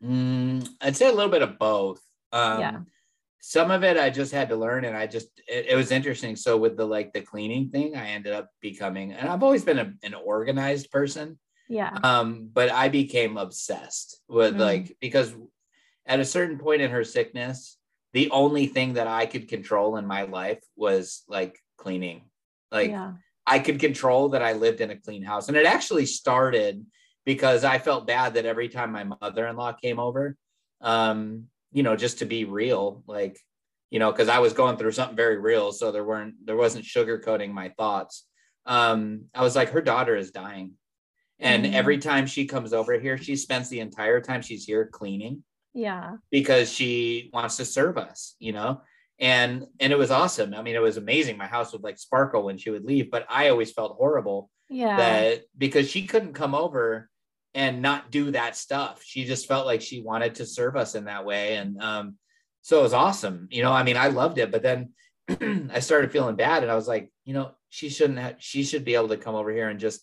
Mm, I'd say a little bit of both. Um, Yeah. Some of it I just had to learn, and I just it, it was interesting. So with the like the cleaning thing, I ended up becoming, and I've always been a, an organized person, Yeah. um, but I became obsessed with Mm. like because at a certain point in her sickness, the only thing that I could control in my life was like cleaning. Like yeah. I could control that I lived in a clean house. And it actually started because I felt bad that every time my mother in law came over, um, you know, just to be real, like, you know, because I was going through something very real. So there weren't, there wasn't sugarcoating my thoughts. Um, I was like, her daughter is dying. And Mhm. every time she comes over here, she spends the entire time she's here cleaning Yeah. because she wants to serve us, you know? And and it was awesome. I mean, it was amazing. My house would like sparkle when she would leave, but I always felt horrible Yeah. that because she couldn't come over and not do that stuff. She just felt like she wanted to serve us in that way. And um, so it was awesome. You know, I mean, I loved it, but then [CLEARS THROAT] I started feeling bad and I was like, you know, she shouldn't have, she should be able to come over here and just,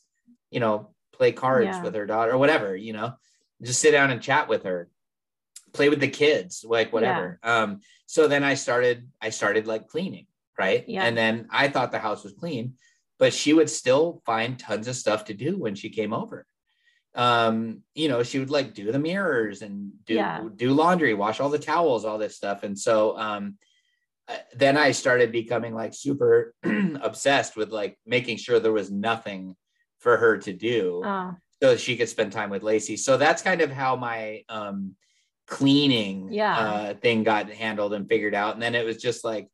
you know, play cards Yeah. with her daughter or whatever, you know, just sit down and chat with her, play with the kids, like whatever. Um, so then I started, I started like cleaning, right? Yeah. And then I thought the house was clean, but she would still find tons of stuff to do when she came over. Um, you know, she would like do the mirrors and do Yeah. do laundry, wash all the towels, all this stuff. And so um uh, then I started becoming like super [CLEARS THROAT] obsessed with like making sure there was nothing for her to do Oh, so she could spend time with Lacey. So that's kind of how my um cleaning Yeah. uh thing got handled and figured out. And then it was just like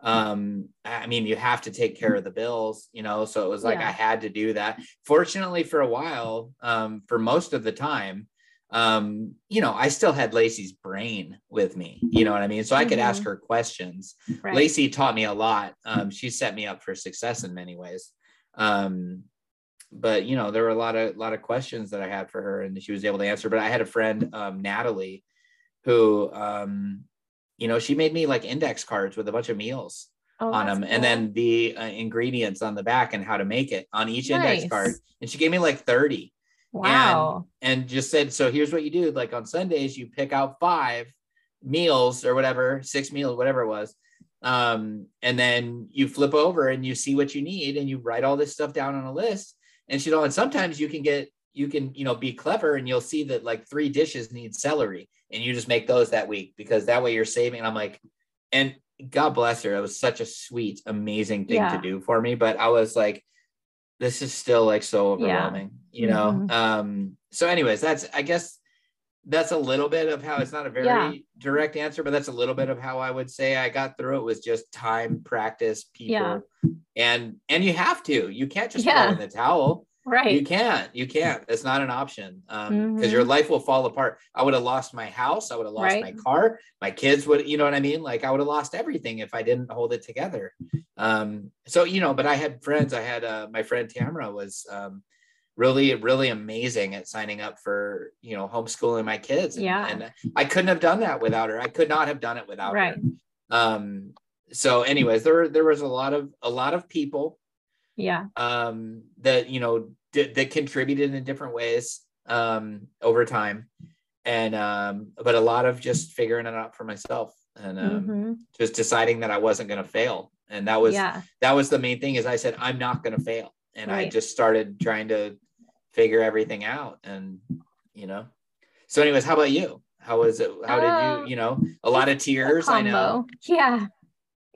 um I mean you have to take care of the bills, you know, so it was like Yeah. I had to do that. Fortunately for a while, um for most of the time, um you know, I still had Lacey's brain with me, you know what I mean? So I could ask Mhm. her questions right. Lacey taught me a lot. Um, she set me up for success in many ways. Um, but you know, there were a lot of lot of questions that I had for her, and she was able to answer. But I had a friend, um, Natalie, who um you know she made me like index cards with a bunch of meals Oh, on them and then the uh, ingredients on the back and how to make it on each index card. And she gave me like 30 wow. and just said so here's what you do like on sundays you pick out five meals or whatever six meals whatever it was um and then you flip over and you see what you need and you write all this stuff down on a list. And she know and sometimes you can get you can you know be clever and you'll see that like three dishes need celery and you just make those that week because that way you're saving and i'm like and god bless her it was such a sweet amazing thing Yeah. to do for me but i was like this is still like so Yeah. overwhelming you know Mhm. um so anyways that's i guess that's a little bit of how it's not a very Yeah. direct answer but that's a little bit of how i would say i got through it was just time practice people Yeah. and and you have to you can't just Yeah. throw in the towel you can't you can't it's not an option um because Mhm. your life will fall apart i would have lost my house i would have lost Right. my car my kids would you know what i mean like i would have lost everything if i didn't hold it together um so you know but i had friends i had uh my friend tamara was um really really amazing at signing up for you know homeschooling my kids and, Yeah. and i couldn't have done that without her i could not have done it without Right. her um so anyways there there was a lot of a lot of people Yeah. um, that you know that contributed in different ways um, over time, and um, but a lot of just figuring it out for myself and um, Mhm. just deciding that I wasn't going to fail, and that was yeah. that was the main thing. Is I said I'm not going to fail, and I just started trying to figure everything out, and you know. So, anyways, how about you? How was it? How did Um, you? You know, a lot of tears. I know. Yeah.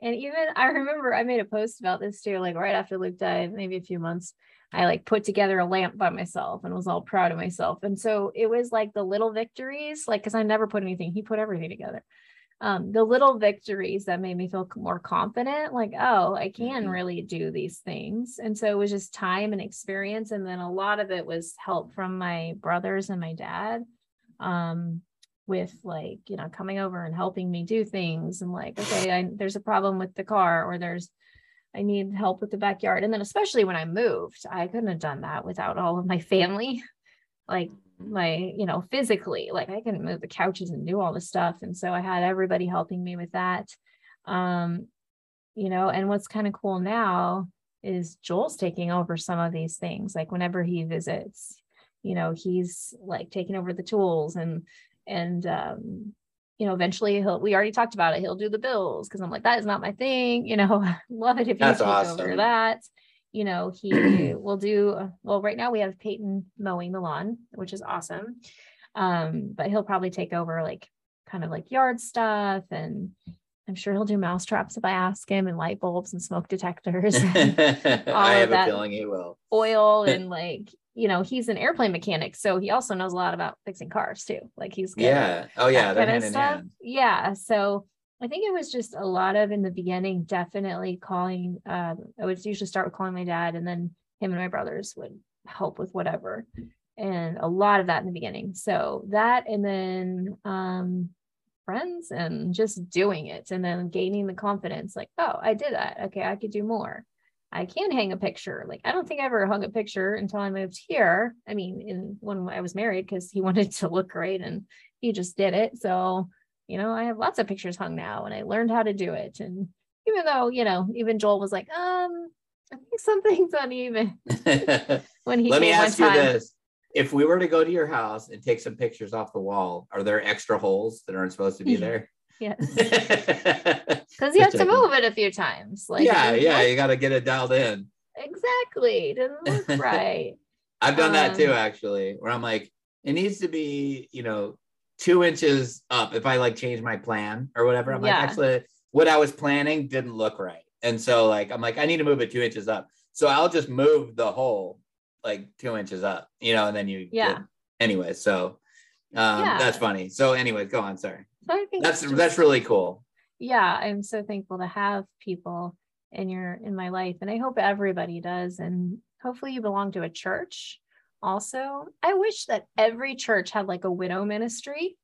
And even I remember I made a post about this too, like right after Luke died, maybe a few months. I like put together a lamp by myself and was all proud of myself. And so it was like the little victories, like because I never put anything, he put everything together. Um, the little victories that made me feel more confident, like, oh, I can Mhm. really do these things. And so it was just time and experience. And then a lot of it was help from my brothers and my dad. Um, with like you know coming over and helping me do things and like okay I, there's a problem with the car or there's i need help with the backyard. And then especially when i moved i couldn't have done that without all of my family [LAUGHS] like my you know physically like i couldn't move the couches and do all this stuff. And so i had everybody helping me with that. Um you know and what's kind of cool now is joel's taking over some of these things like whenever he visits you know he's like taking over the tools and and um you know eventually he'll we already talked about it he'll do the bills because i'm like that is not my thing you know [LAUGHS] love it if you take over awesome. that you know he [CLEARS THROAT] will do well right now we have peyton mowing the lawn which is awesome um but he'll probably take over like kind of like yard stuff and i'm sure he'll do mouse traps if i ask him and light bulbs and smoke detectors [LAUGHS] [LAUGHS] I of have a feeling he will. oil and like you know he's an airplane mechanic so he also knows a lot about fixing cars too like he's good Yeah. Oh yeah. that kind of stuff. Yeah. So I think it was just a lot of in the beginning, definitely calling. Um, I would usually start with calling my dad, and then him and my brothers would help with whatever. And a lot of that in the beginning. So that, and then um, friends and just doing it, and then gaining the confidence like, oh, I did that. Okay, I could do more. I can hang a picture. Like I don't think I ever hung a picture until I moved here. I mean, in when I was married, because he [LAUGHS] wanted to look great and he just did it. So, you know, I have lots of pictures hung now and I learned how to do it. And even though, you know, even Joel was like, um, I think something's [LAUGHS] uneven [LAUGHS] when he Let me ask you time. this. If we were to go to your house and take some pictures off the wall, are there extra holes that aren't supposed to be there? Yes. [LAUGHS] Because [LAUGHS] you have to move it a few times. Like yeah, yeah, you got to get it dialed in. Exactly. It doesn't look [LAUGHS] right. I've done that too, Um, actually, where I'm like, it needs to be, you know, two inches up if I like change my plan or whatever. I'm Yeah. like, actually, what I was planning didn't look right. And so, like, I'm like, I need to move it two inches up. So I'll just move the hole like two inches up, you know, and then you, Yeah. get- anyway. So um, Yeah. that's funny. So, anyways, go on. Sorry. So I think That's just- that's really cool. yeah i'm so thankful to have people in your in my life and i hope everybody does and hopefully you belong to a church also i wish that every church had like a widow ministry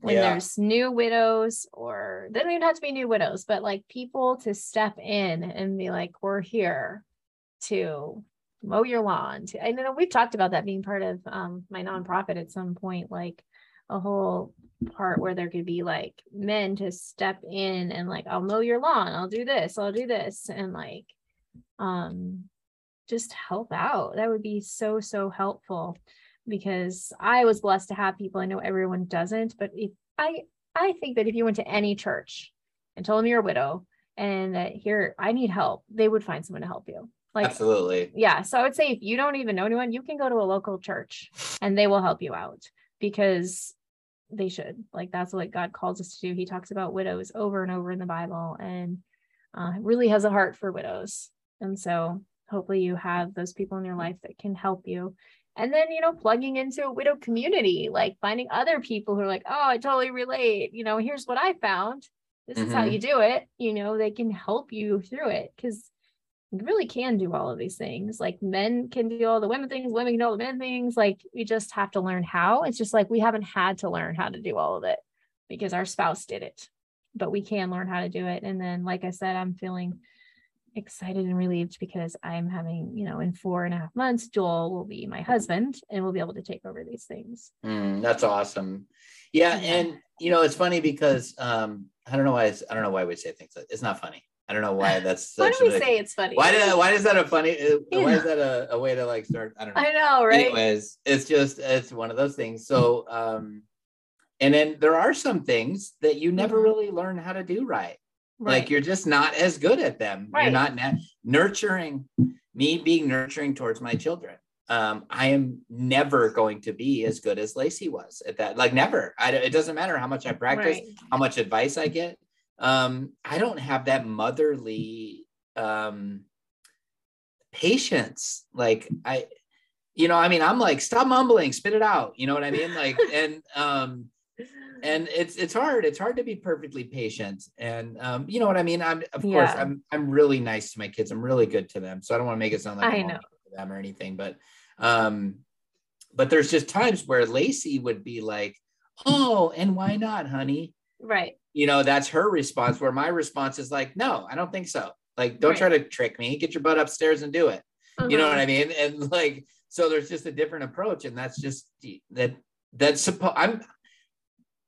when Yeah. there's new widows or they don't even have to be new widows but like people to step in and be like we're here to mow your lawn to, i know we've talked about that being part of um, my nonprofit at some point like a whole part where there could be like men to step in and like I'll mow your lawn, I'll do this, I'll do this and like um just help out. That would be so so helpful because I was blessed to have people. I know everyone doesn't, but if I I think that if you went to any church and told them you're a widow and that here I need help, they would find someone to help you. Like absolutely. Yeah. So I would say if you don't even know anyone, you can go to a local church and they will help you out because they should. Like that's what God calls us to do. He talks about widows over and over in the Bible and uh, really has a heart for widows. And so hopefully you have those people in your life that can help you. And then, you know, plugging into a widow community, like finding other people who are like, oh, I totally relate. You know, here's what I found. This mm-hmm. is how mm-hmm. you do it. You know, they can help you through it because really can do all of these things. Like men can do all the women things, women can do all the men things. Like we just have to learn how. It's just like we haven't had to learn how to do all of it because our spouse did it, but we can learn how to do it. And then, like I said, I'm feeling excited and relieved because I'm having, you know, in four and a half months, Joel will be my husband and we'll be able to take over these things. Mm, that's awesome. Yeah. And, you know, it's funny because um, I don't know why, I don't know why we say things like it's not funny. I don't know why [LAUGHS] that's. why do we say it's funny? Why did why is that a funny? Uh, why is that a, a way to like start? I don't know. I know, right? Anyways, it's just it's one of those things. So, um, and then there are some things that you never mm-hmm. really learn how to do right. right. Like you're just not as good at them. Right. You're not na- nurturing me being nurturing towards my children. Um, I am never going to be as good as Lacey was at that. Like never. I, it doesn't matter how much I practice, right. how much advice I get um, I don't have that motherly um, patience. Like I, you know, I mean, I'm like, stop mumbling, spit it out. You know what I mean? Like, [LAUGHS] and um, and it's it's hard. It's hard to be perfectly patient. And um, you know what I mean? I'm of yeah. course I'm I'm really nice to my kids. I'm really good to them. So I don't want to make it sound like I I'm know them or anything, but um, but there's just times where Lacey would be like, oh, and why not, honey? Right you know, that's her response. Where my response is like, no, I don't think so. Like, don't right. try to trick me. Get your butt upstairs and do it. Uh-huh. You know what I mean? And like, so there's just a different approach, and that's just that. That's supposed. I'm.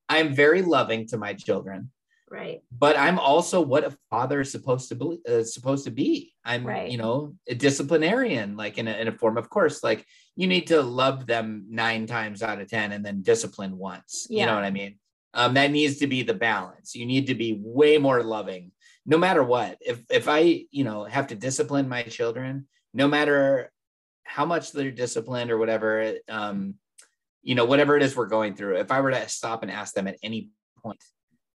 I'm very loving to my children. Right. But I'm also what a father is supposed to be. Uh, supposed to be. I'm, right. you know, a disciplinarian, like in a, in a form. Of course, like you need to love them nine times out of ten, and then discipline once. Yeah. You know what I mean? Um, that needs to be the balance. You need to be way more loving, no matter what. If if I, you know, have to discipline my children, no matter how much they're disciplined or whatever, um, you know, whatever it is we're going through. If I were to stop and ask them at any point,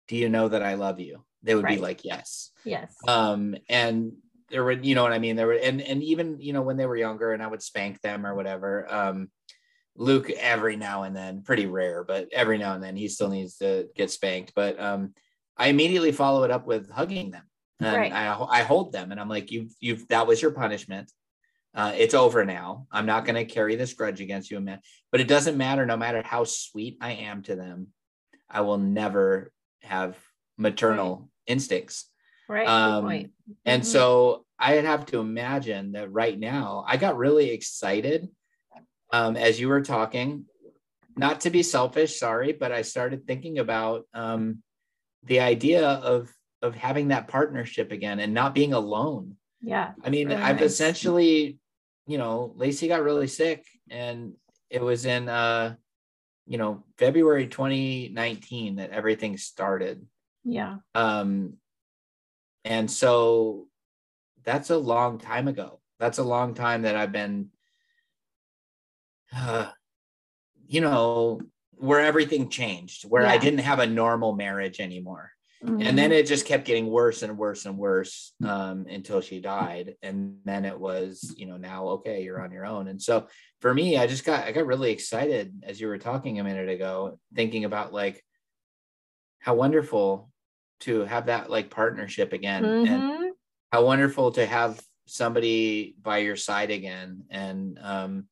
"Do you know that I love you?" They would right. be like, "Yes." Yes. Um, and there were, you know what I mean. There were, and and even you know when they were younger, and I would spank them or whatever. Um, Luke every now and then, pretty rare, but every now and then he still needs to get spanked. But um, I immediately follow it up with hugging them. And right. I, I hold them and I'm like, you've, you've, that was your punishment. Uh, it's over now. I'm not going to carry this grudge against you, man. But it doesn't matter. No matter how sweet I am to them, I will never have maternal right. instincts. Right. Um, mm-hmm. And so I'd have to imagine that right now I got really excited um, as you were talking, not to be selfish, sorry, but I started thinking about um, the idea of of having that partnership again and not being alone. Yeah. I mean, I've nice. essentially, you know, Lacey got really sick and it was in uh, you know, February 2019 that everything started. Yeah. Um and so that's a long time ago. That's a long time that I've been uh, you know, where everything changed, where yeah. I didn't have a normal marriage anymore. Mm-hmm. And then it just kept getting worse and worse and worse um, until she died. And then it was, you know, now, okay, you're on your own. And so for me, I just got, I got really excited as you were talking a minute ago, thinking about like how wonderful to have that like partnership again mm-hmm. and how wonderful to have somebody by your side again. And, um,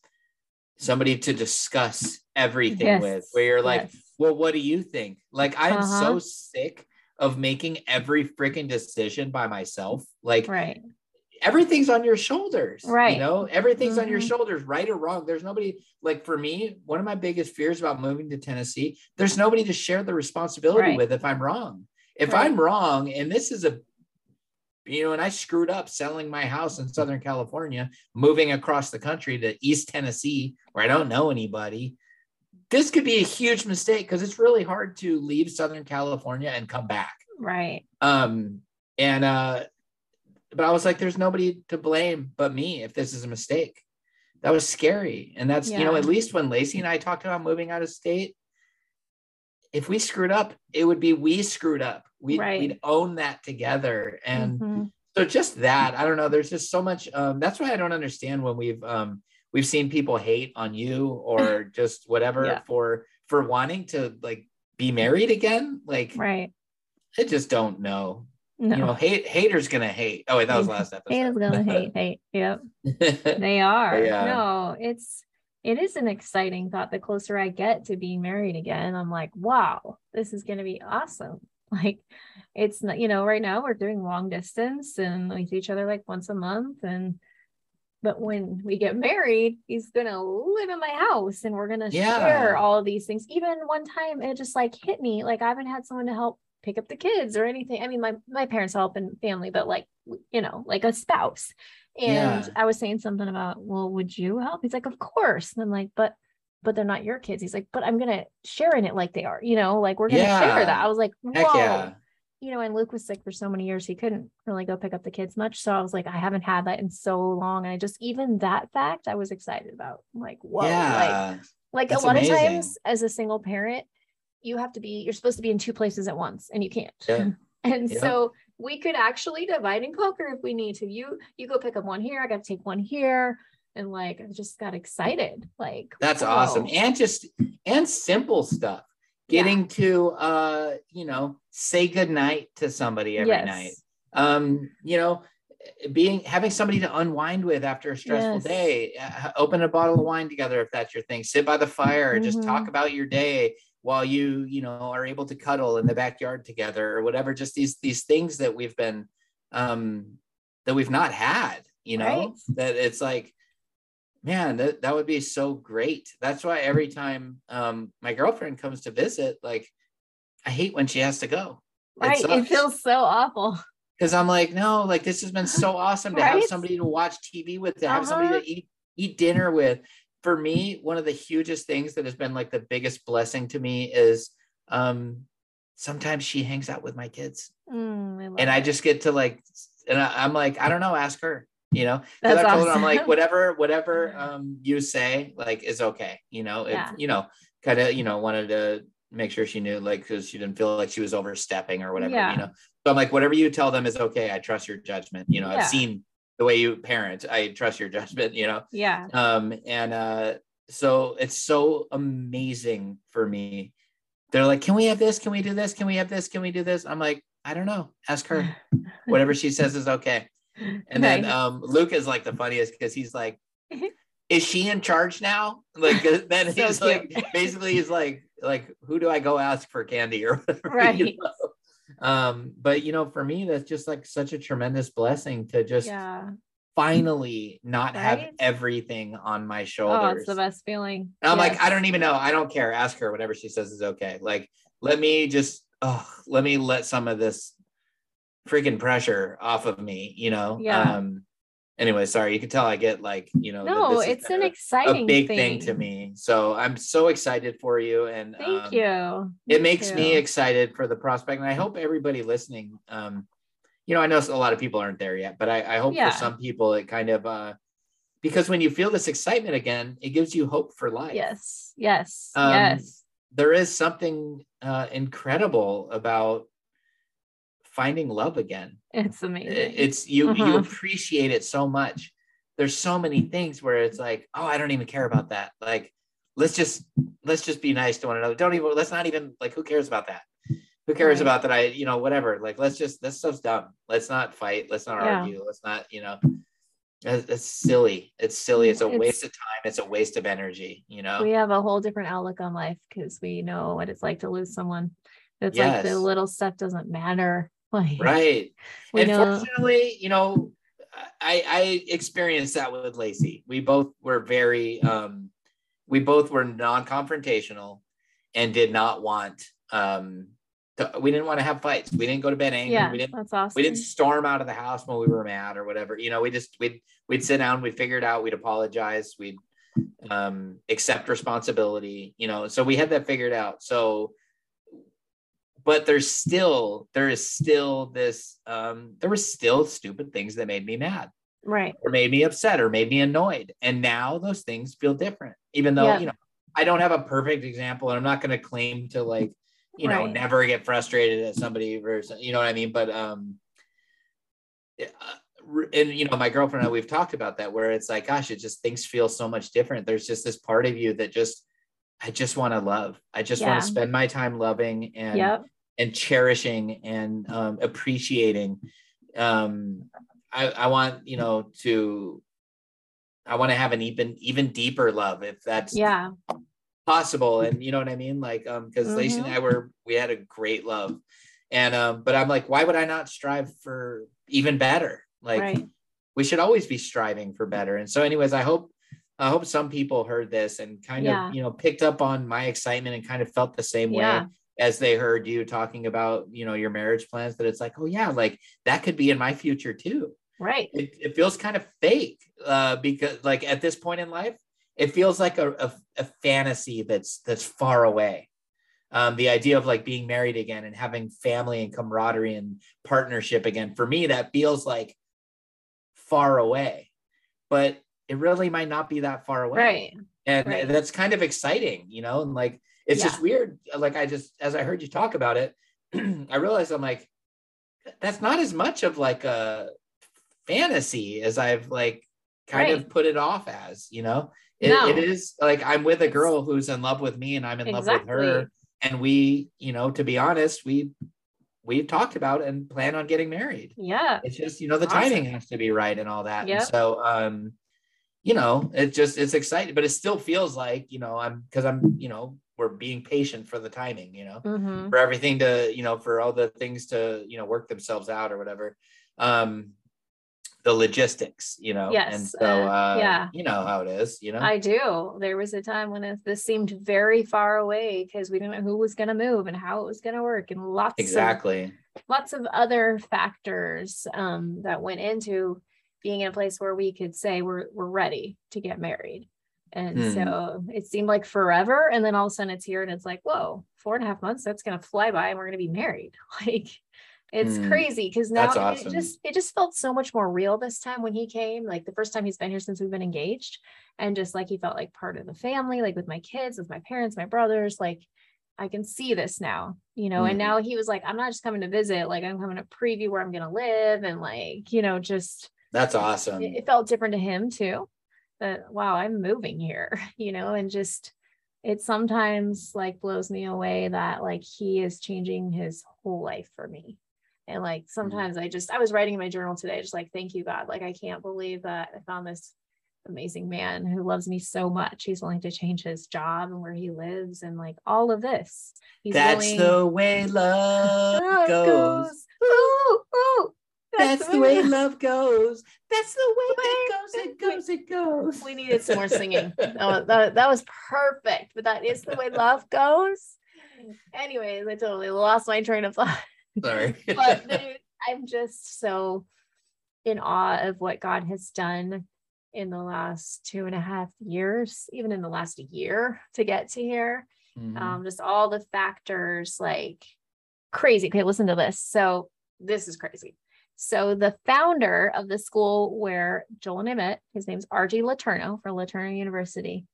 somebody to discuss everything yes. with where you're like yes. well what do you think like i'm uh-huh. so sick of making every freaking decision by myself like right everything's on your shoulders Right. you know everything's on your Mhm. shoulders right or wrong there's nobody like for me one of my biggest fears about moving to tennessee there's nobody to share the responsibility Right. with if i'm wrong if Right. i'm wrong and this is a you know and i screwed up selling my house in southern california moving across the country to east tennessee where i don't know anybody. This could be a huge mistake because it's really hard to leave southern california and come back. Right. um and uh but i was like there's nobody to blame but me if this is a mistake. That was scary. And that's you know at least when lacey and i talked about moving out of state if we screwed up it would be we screwed up we'd, Right. we'd own that together and Mhm. so just that i don't know there's just so much um that's why i don't understand when we've um we've seen people hate on you or [LAUGHS] just whatever Yeah. for for wanting to like be married again like right. i just don't know No. you know, hate haters gonna hate. Oh, wait, that was [LAUGHS] last episode. Hate is gonna [LAUGHS] hate, hate. Yep. They are. Yeah. No, it's it is an exciting thought. The closer I get to being married again, I'm like, wow, this is gonna be awesome. [LAUGHS] Like it's not, you know, right now we're doing long distance and we see each other like once a month. And but when we get married, he's gonna live in my house and we're gonna Yeah. share all of these things. Even one time it just like hit me, like I haven't had someone to help pick up the kids or anything. I mean, my my parents help in family, but like you know, like a spouse. And Yeah. I was saying something about, well, would you help? He's like, of course. And I'm like, but but they're not your kids. He's like, but I'm gonna share in it like they are, you know, like we're gonna share that. I was like, whoa. Yeah. You know, and Luke was sick for so many years, he couldn't really go pick up the kids much. So I was like, I haven't had that in so long. And I just even that fact I was excited about. I'm like, whoa, like yeah. like That's a lot amazing. of times as a single parent you have to be you're supposed to be in two places at once and you can't Yeah. [LAUGHS] and Yeah. so we could actually divide and conquer if we need to you you go pick up one here i got to take one here and like i just got excited like That's whoa. awesome. And just and simple stuff. Yeah. Getting to uh, you know, say goodnight to somebody every Yes. night. Um, you know, being having somebody to unwind with after a stressful Yes. day. Uh, open a bottle of wine together if that's your thing. Sit by the fire and just talk Mhm. about your day while you, you know, are able to cuddle in the backyard together or whatever. Just these these things that we've been um that we've not had, you know, Right. that it's like man that, that would be so great. That's why every time um my girlfriend comes to visit like i hate when she has to go. Right it feels so awful. Because i'm like no like this has been so [LAUGHS] awesome to have somebody to watch tv with to have somebody Uh-huh. to eat eat dinner with. For me one of the hugest things that has been like the biggest blessing to me is um sometimes she hangs out with my kids. Mm, I and i just get to like and I, i'm like i don't know ask her you know? Because I told her I'm like [LAUGHS] whatever whatever um you say like is okay you know? If Yeah. you know kind of you know wanted to make sure she knew like because she didn't feel like she was overstepping or whatever Yeah. you know? So I'm like whatever you tell them is okay I trust your judgment you know? Yeah. I've seen the way you parent I trust your [LAUGHS] judgment you know? Yeah. Um and uh so it's so amazing for me. They're like can we have this? Can we do this? Can we have this? Can we do this? I'm like I don't know. Ask her. [SIGHS] Whatever she says is okay and then um Luke is like the funniest because he's like, [LAUGHS] is she in charge now? Like then So he's cute. like basically he's like like who do I go ask for candy or whatever? you Right. know? Um, but you know, for me, that's just like such a tremendous blessing to just yeah finally not have everything on my shoulders. oh it's the best feeling And I'm like, I don't even know. I don't care. Ask her whatever she says is okay. Like, let me just, oh, let me let some of this freaking pressure off of me, you know? Yeah. Um, anyway, sorry. You can tell I get like, you know, no it's an exciting a big thing. to me. So I'm so excited for you. And thank um, you it Me makes me excited for the prospect. And I hope everybody listening, um, you know, I know a lot of people aren't there yet, but I, I hope Yeah. for some people it kind of, uh, because when you feel this excitement again, it gives you hope for life yes yes Um, yes there is something uh, incredible about finding love again. it's amazing It's you you Mhm. appreciate it so much. There's so many things where it's like, oh, I don't even care about that. Like, let's just let's just be nice to one another. Don't even let's not even like who cares about that? Who cares Right. about that? I you know whatever. Like let's just this stuff's dumb. Let's not fight. Let's not Yeah. argue. Let's not you know. It's, silly. It's silly. It's a It's- waste of time. It's a waste of energy. You know. we have a whole different outlook on life because we know what it's like to lose someone. It's like the little stuff doesn't matter. Like right [LAUGHS] and know fortunately you know I, I experienced that with Lacey. We both were very, um, we both were non-confrontational and did not want, um, to, we didn't want to have fights. We didn't go to bed angry. Yeah, we didn't, that's awesome. we didn't storm out of the house when we were mad or whatever. You know, we just, we'd, we'd sit down, we'd figure it out. We'd apologize. We'd, um, accept responsibility, you know, so we had that figured out. So, but there's still there is still this um there were still stupid things that made me mad. Right. or made me upset or made me annoyed. And now those things feel different even though Yeah. you know i don't have a perfect example and i'm not going to claim to like you know never get frustrated at somebody versus you know what i mean? But um uh, and you know my girlfriend and I, we've talked about that where it's like gosh it just things feel so much different. There's just this part of you that just i just want to love i just want to spend my time loving and Yep. and cherishing and um, appreciating. Um, I, I want you know to I want to have an even even deeper love if that's Yeah. possible. And you know what I mean? Like um because Lacey and Mhm. I were we had a great love. And um, but I'm like, why would I not strive for even better? Like right. we should always be striving for better. And so, anyways, I hope I hope some people heard this and kind Yeah. of you know picked up on my excitement and kind of felt the same Yeah. way as they heard you talking about you know your marriage plans. That it's like, oh yeah, like that could be in my future too. Right. It, it feels kind of fake uh, because like at this point in life, it feels like a, a, a fantasy that's that's far away. Um, the idea of like being married again and having family and camaraderie and partnership again for me that feels like far away but it really might not be that far away Right. and right. that's kind of exciting you know and like it's just weird like i just as i heard you talk about it [CLEARS THROAT] i realized i'm like that's not as much of like a fantasy as i've like kind of put it off as you know it, No. it is like i'm with a girl who's in love with me and i'm in love with her and we you know to be honest we we've talked about and plan on getting married Yeah. it's just you know the Awesome. timing has to be right and all that Yep. and so um you know it just it's exciting but it still feels like you know i'm because i'm you know we're being patient for the timing you know hmm for everything to you know for all the things to you know work themselves out or whatever um the logistics you know and so uh, uh yeah. you know how it is you know I do. There was a time when it, this seemed very far away because we didn't know who was going to move and how it was going to work, and lots of exactly lots of other factors um, that went into being in a place where we could say we're we're ready to get married. And Hmm. so it seemed like forever, and then all of a sudden it's here, and it's like, whoa, four and a half months, that's gonna fly by, and we're gonna be married. [LAUGHS] Like, it's Hmm. crazy because now That's it just it just felt so much more real this time when he came. Like the first time he's been here since we've been engaged, and just like he felt like part of the family, like with my kids, with my parents, my brothers, like I can see this now, you know. Mhm. And now he was like, I'm not just coming to visit, like I'm coming to preview where I'm gonna live, and like, you know, just that's awesome it, it felt different to him too. That wow, I'm moving here, [LAUGHS] you know, and just it sometimes like blows me away that like he is changing his whole life for me. And like mm. sometimes I just I was writing in my journal today, just like thank you God. Like I can't believe that I found this amazing man who loves me so much. He's willing to change his job and where he lives and like all of this. He's that's willing the way love Love goes Ooh, ooh, That's the way love goes. That's the way it goes. It goes. It goes. We needed some more singing. That was, that, that was perfect, but that is the way love goes. Anyways, I totally lost my train of thought. Sorry. [LAUGHS] But dude, I'm just so in awe of what God has done in the last two and a half years, even in the last year to get to here. Mhm. um, just all the factors like crazy. Okay, listen to this. So this is crazy. So the founder of the school where Joel and I met, his name's RG LeTourneau for LeTourneau University.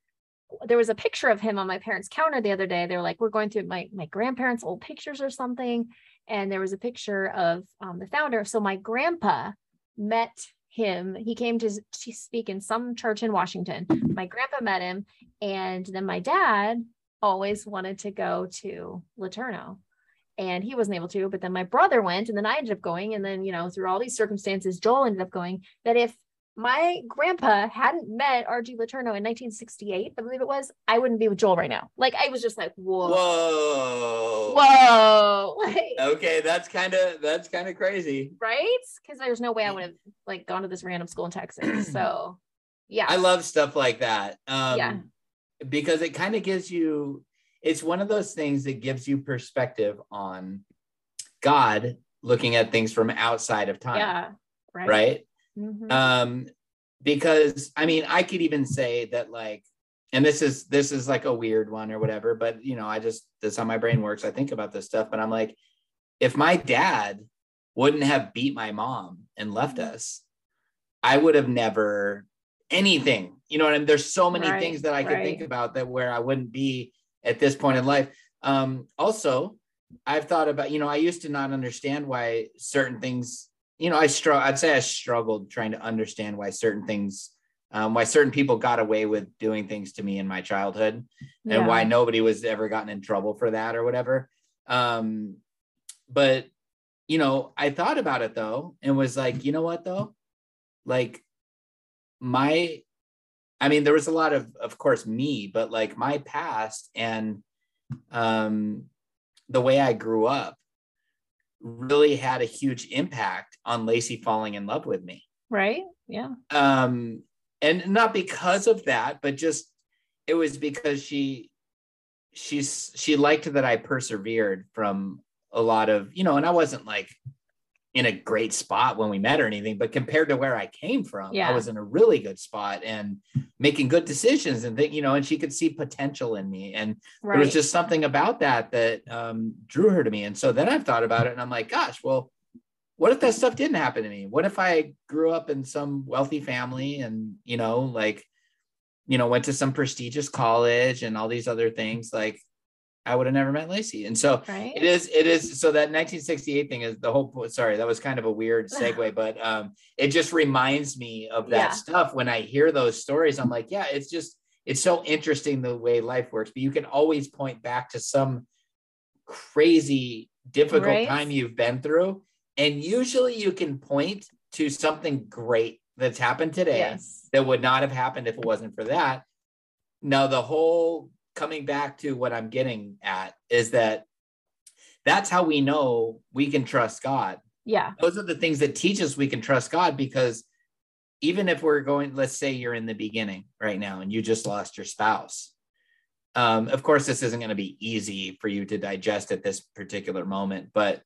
There was a picture of him on my parents' counter the other day. They were like, we're going through my my grandparents' old pictures or something, and there was a picture of um, the founder. So my grandpa met him. He came to, to speak in some church in Washington. My grandpa met him, and then my dad always wanted to go to LeTourneau and he wasn't able to but then my brother went and then i ended up going and then you know through all these circumstances joel ended up going that if my grandpa hadn't met RG Letourneau in 1968, I believe it was, I wouldn't be with Joel right now. Like I was just like, whoa, Whoa. whoa, [LAUGHS] like, Okay, that's kind of that's kind of crazy. right? Because there's no way I would have like gone to this random school in Texas. [CLEARS THROAT] So, yeah, I love stuff like that. Um, Yeah. Because it kind of gives you, it's one of those things that gives you perspective on God looking at things from outside of time. yeah, right, Right. Mhm. Um, because I mean, I could even say that, like, and this is this is like a weird one or whatever, but you know, I just that's how my brain works. I think about this stuff, but I'm like, if my dad wouldn't have beat my mom and left Mm-hmm. us, I would have never anything. You know what I mean? There's so many Right, things that I could right. think about that where I wouldn't be at this point in life. Um, also, I've thought about, you know, I used to not understand why certain things, you know, I struggle, I'd say I struggled trying to understand why certain things, um, why certain people got away with doing things to me in my childhood and why nobody was ever gotten in trouble for that or whatever. Um, but you know, I thought about it though and was like, you know what though? Like my I mean, there was a lot of of course me, but like my past and um the way I grew up really had a huge impact on Lacey falling in love with me. Right, yeah, um and not because of that but just it was because she she's she liked that i persevered from a lot of you know and i wasn't like in a great spot when we met or anything but compared to where i came from i was in a really good spot and making good decisions and think you know and she could see potential in me and right, there was just something about that that um, drew her to me. And so then I've thought about it and I'm like, gosh, well, what if that stuff didn't happen to me? What if I grew up in some wealthy family and, you know, like, you know, went to some prestigious college and all these other things? Like, I would have never met Lacey. And so right, it is, it is. So that 1968 thing is the whole point. Sorry, that was kind of a weird [LAUGHS] segue, but um, it just reminds me of that Yeah. stuff. When I hear those stories, I'm like, yeah, it's just, it's so interesting the way life works, but you can always point back to some crazy, difficult Right. time you've been through. And usually you can point to something great that's happened today yes, that would not have happened if it wasn't for that. Now, the whole coming back to what I'm getting at is that that's how we know we can trust God. yeah, Those are the things that teach us we can trust God because even if we're going, let's say you're in the beginning right now and you just lost your spouse. Um, of course, this isn't going to be easy for you to digest at this particular moment, but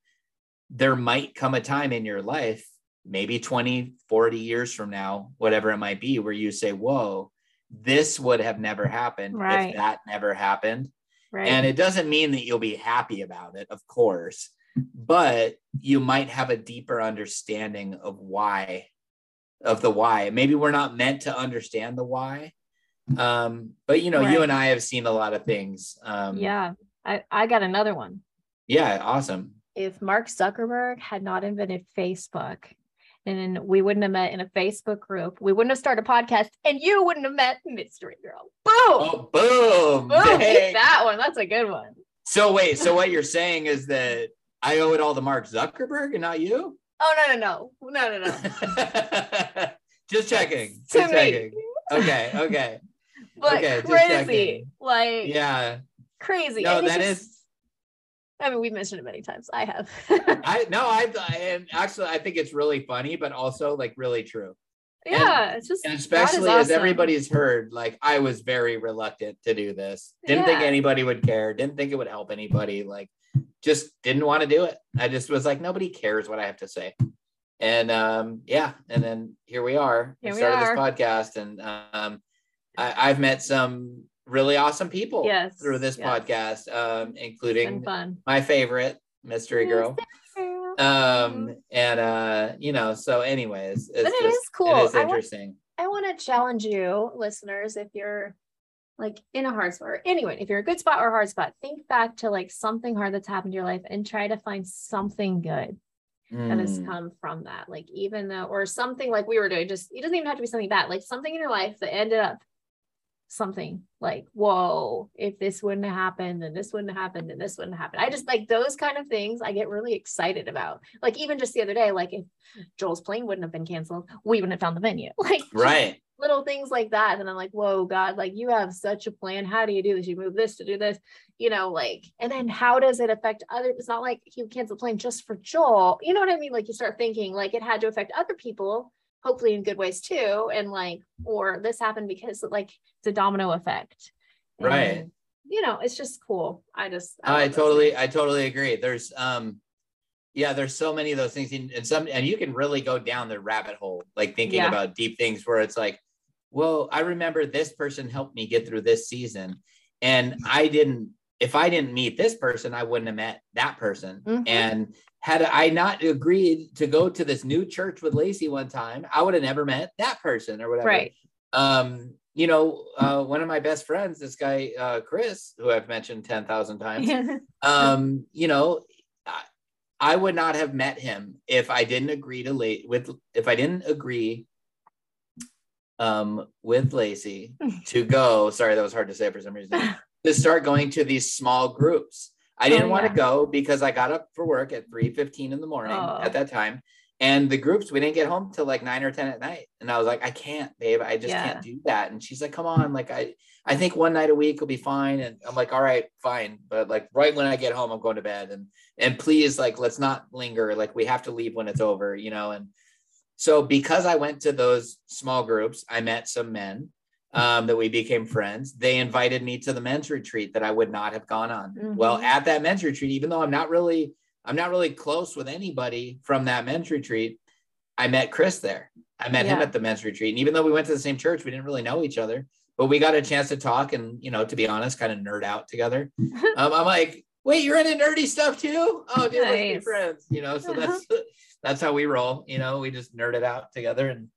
there might come a time in your life, maybe 20, 40 years from now, whatever it might be, where you say, Whoa, this would have never happened Right. if that never happened. right, And it doesn't mean that you'll be happy about it, of course, but you might have a deeper understanding of why, of the why. Maybe we're not meant to understand the why. Um, but you know, you and I have seen a lot of things. Um, yeah. I I got another one. yeah, awesome. if Mark Zuckerberg had not invented Facebook and we wouldn't have met in a Facebook group, we wouldn't have started a podcast and you wouldn't have met Mystery Girl. Boom! Oh, boom! Boom! That one. That's a good one. So wait, so what you're saying is that I owe it all to Mark Zuckerberg and not you? Oh no, no, no. No, no, no. [LAUGHS] just checking. To Just me. checking. Okay, okay. But Okay, crazy. Like Yeah. crazy. No, that just- is I mean, we've mentioned it many times. I have. [LAUGHS] I no, [LAUGHS] I and actually I think it's really funny, but also like really true. yeah, it's just And God is especially as everybody's heard, like I was very reluctant to do this. Didn't think anybody would care. Didn't think it would help anybody. Like, just didn't want to do it. I just was like, nobody cares what I have to say. And um, yeah, and then here we are. Here we started are. this podcast, and um, I, I've met some really awesome people Yes, through this yes. podcast, um, including fun. my favorite, Mystery Girl. Um, and uh, you know, so anyways, it's But it just, is cool. It is I want- interesting. I want to challenge you, listeners, if you're like in a hard spot, or anyone, if you're a good spot or a hard spot, think back to like something hard that's happened in your life and try to find something good that has Mm. come from that. Like even though, or something like we were doing, just it doesn't even have to be something bad, like something in your life that ended up something like, whoa, if this wouldn't have happened, then this wouldn't have happened, and this wouldn't happen. I just like those kind of things I get really excited about. Like even just the other day, like if Joel's plane wouldn't have been canceled, we wouldn't have found the venue. [LAUGHS] Like right. Little things like that. And I'm like, whoa, God, like you have such a plan. How do you do this? You move this to do this, you know, like, and then how does it affect other? It's not like he canceled the plane just for Joel. You know what I mean? Like you start thinking like it had to affect other people hopefully in good ways too and like or this happened because like it's a domino effect. And, right. you know it's just cool. I just i, I totally i totally agree. There's um yeah there's so many of those things and some and you can really go down the rabbit hole like thinking yeah. about deep things where it's like well i remember this person helped me get through this season and i didn't if i didn't meet this person i wouldn't have met that person mm-hmm. and had I not agreed to go to this new church with Lacey one time, I would have never met that person or whatever. Right. Um, you know, uh, one of my best friends, this guy, uh, Chris, who I've mentioned 10,000 times, [LAUGHS] um, you know, I, I, would not have met him if I didn't agree to late with, if I didn't agree um, with Lacey [LAUGHS] to go, sorry, that was hard to say for some reason, [LAUGHS] to start going to these small groups. I didn't oh, want to go because I got up for work at 3 15 in the morning oh. at that time. And the groups, we didn't get home till like nine or 10 at night. And I was like, I can't, babe. I just yeah. can't do that. And she's like, come on. Like, I, I think one night a week will be fine. And I'm like, all right, fine. But like right when I get home, I'm going to bed. And, and please, like, let's not linger. Like, we have to leave when it's over, you know? And so because I went to those small groups, I met some men um, that we became friends. They invited me to the men's retreat that I would not have gone on. Mm-hmm. Well, at that men's retreat, even though I'm not really, I'm not really close with anybody from that men's retreat, I met Chris there. I met yeah. him at the men's retreat. And even though we went to the same church, we didn't really know each other, but we got a chance to talk and, you know, to be honest, kind of nerd out together. [LAUGHS] um, I'm like, wait, you're into nerdy stuff too? Oh, dude, nice. let's be friends, you know? So that's, [LAUGHS] that's how we roll. You know, we just nerd it out together and,